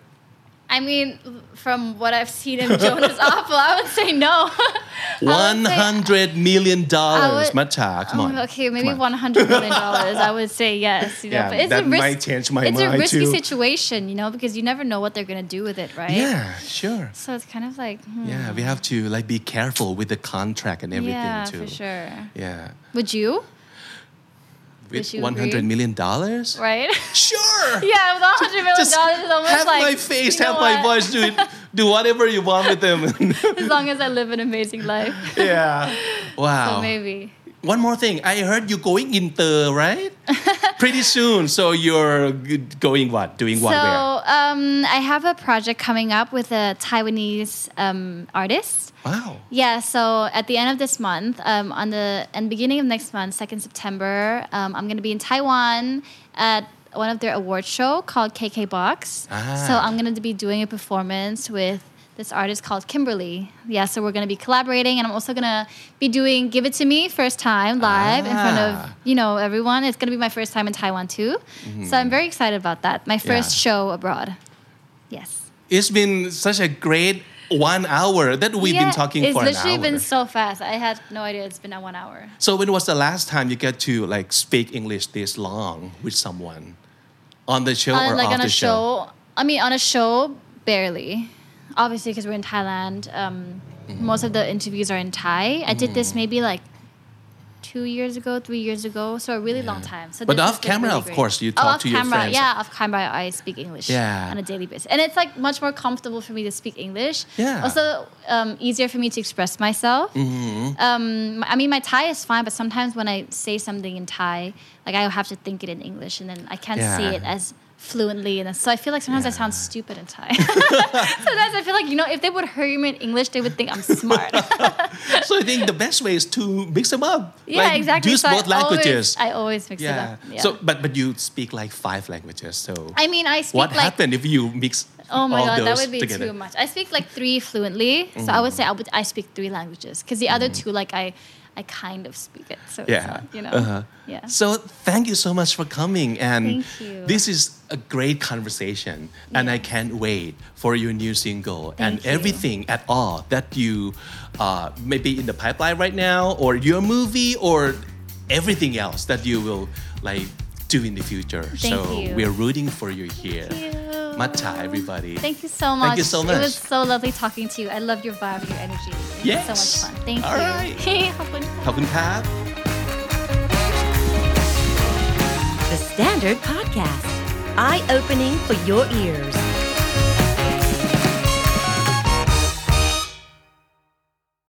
[SPEAKER 2] I mean, from what I've seen in Joan is Awful, I would say no.
[SPEAKER 1] One hundred million dollars, Matcha. Come
[SPEAKER 2] Oh,
[SPEAKER 1] on.
[SPEAKER 2] okay, maybe
[SPEAKER 1] on.
[SPEAKER 2] one hundred million dollars. I would say yes. You know,
[SPEAKER 1] Yeah,
[SPEAKER 2] but it's
[SPEAKER 1] that
[SPEAKER 2] a risk,
[SPEAKER 1] might change my
[SPEAKER 2] it's
[SPEAKER 1] mind
[SPEAKER 2] a risky
[SPEAKER 1] too.
[SPEAKER 2] situation, you know, because you never know what they're gonna do with it, right?
[SPEAKER 1] Yeah, sure.
[SPEAKER 2] So it's kind of like, hmm,
[SPEAKER 1] Yeah, we have to like be careful with the contract and everything
[SPEAKER 2] yeah,
[SPEAKER 1] too.
[SPEAKER 2] for sure.
[SPEAKER 1] Yeah.
[SPEAKER 2] Would you?
[SPEAKER 1] With one hundred million dollars?
[SPEAKER 2] Right?
[SPEAKER 1] Sure.
[SPEAKER 2] yeah, with hundred million dollars, it's almost
[SPEAKER 1] have
[SPEAKER 2] like
[SPEAKER 1] my face,
[SPEAKER 2] you know
[SPEAKER 1] have my
[SPEAKER 2] what?
[SPEAKER 1] voice, do it, do whatever you want with them.
[SPEAKER 2] as long as I live an amazing life.
[SPEAKER 1] yeah. Wow.
[SPEAKER 2] So maybe.
[SPEAKER 1] One more thing. I heard you going inter, right? Pretty soon. So you're going what? Doing what?
[SPEAKER 2] so um, I have a project coming up with a Taiwanese um, artist.
[SPEAKER 1] Wow.
[SPEAKER 2] Yeah, so at the end of this month, um, on the and beginning of next month, second September, um, I'm gonna be in Taiwan at one of their award show called KKBOX.
[SPEAKER 1] Ah.
[SPEAKER 2] So I'm gonna be doing a performance with this artist called Kimberley. Yeah, so we're gonna be collaborating, and I'm also gonna be doing "Give It to Me" first time live in front of
[SPEAKER 1] Ah.
[SPEAKER 2] you know everyone. It's gonna be my first time in Taiwan too, so I'm very excited about that. My first
[SPEAKER 1] Yeah.
[SPEAKER 2] show abroad. Yes.
[SPEAKER 1] It's been such a great one hour that we've been talking for an hour.
[SPEAKER 2] It's literally been so fast. I had no idea it's been a one hour.
[SPEAKER 1] so when was the last time you get to like speak English this long with someone on the show
[SPEAKER 2] Uh,
[SPEAKER 1] or
[SPEAKER 2] like
[SPEAKER 1] off
[SPEAKER 2] on a
[SPEAKER 1] the
[SPEAKER 2] show. I mean, on a show, barely. Obviously, because we're in Thailand. Um,
[SPEAKER 1] Mm-hmm.
[SPEAKER 2] Most of the interviews are in Thai. I did this maybe like two years ago, three years ago, so a really long time. So
[SPEAKER 1] But off camera,
[SPEAKER 2] really
[SPEAKER 1] of course, you
[SPEAKER 2] Oh,
[SPEAKER 1] talk
[SPEAKER 2] off
[SPEAKER 1] to your
[SPEAKER 2] camera,
[SPEAKER 1] friends.
[SPEAKER 2] Yeah, off camera, I speak English
[SPEAKER 1] Yeah.
[SPEAKER 2] on a daily basis, and it's like much more comfortable for me to speak English.
[SPEAKER 1] Yeah.
[SPEAKER 2] Also, um, easier for me to express myself.
[SPEAKER 1] Mm-hmm.
[SPEAKER 2] Um, I mean, my Thai is fine, but sometimes when I say something in Thai, like I have to think it in English, and then I can't
[SPEAKER 1] Yeah.
[SPEAKER 2] it as fluently, and so I feel like sometimes I sound stupid in Thai. sometimes I feel like you know, if they would hear me in English, they would think I'm smart.
[SPEAKER 1] so I think the best way is to mix them up.
[SPEAKER 2] yeah,
[SPEAKER 1] Like,
[SPEAKER 2] exactly.
[SPEAKER 1] Use
[SPEAKER 2] So I
[SPEAKER 1] both languages.
[SPEAKER 2] Always, I always mix
[SPEAKER 1] yeah.
[SPEAKER 2] it up. Yeah.
[SPEAKER 1] So, but but you speak like five languages. So
[SPEAKER 2] I mean, I speak
[SPEAKER 1] what
[SPEAKER 2] like
[SPEAKER 1] happened if you mix
[SPEAKER 2] Oh my god, that would be
[SPEAKER 1] together?
[SPEAKER 2] too much. I speak like three fluently, so I would mm. say I would I speak three languages because the other mm. two like I I kind of speak it. So
[SPEAKER 1] Yeah.
[SPEAKER 2] not, you know.
[SPEAKER 1] Uh-huh.
[SPEAKER 2] Yeah.
[SPEAKER 1] So thank you so much for coming, and
[SPEAKER 2] Thank
[SPEAKER 1] this is a great conversation, and I can't wait for your new single and
[SPEAKER 2] you.
[SPEAKER 1] everything at all that you uh, maybe in the pipeline right now, or your movie, or everything else that you will like do in the future.
[SPEAKER 2] Thank
[SPEAKER 1] so
[SPEAKER 2] you.
[SPEAKER 1] we're rooting for you here.
[SPEAKER 2] Thank you.
[SPEAKER 1] Matcha, everybody.
[SPEAKER 2] Thank you so much.
[SPEAKER 1] Thank you so
[SPEAKER 2] It
[SPEAKER 1] much.
[SPEAKER 2] was so lovely talking to you. I love your vibe, your energy. It
[SPEAKER 1] Yes.
[SPEAKER 2] was so much fun. Thank
[SPEAKER 1] All
[SPEAKER 2] you.
[SPEAKER 1] right.
[SPEAKER 2] ขอบคุณค่ะ
[SPEAKER 1] ขอบคุณครับ
[SPEAKER 3] The Standard Podcast, eye opening for your ears.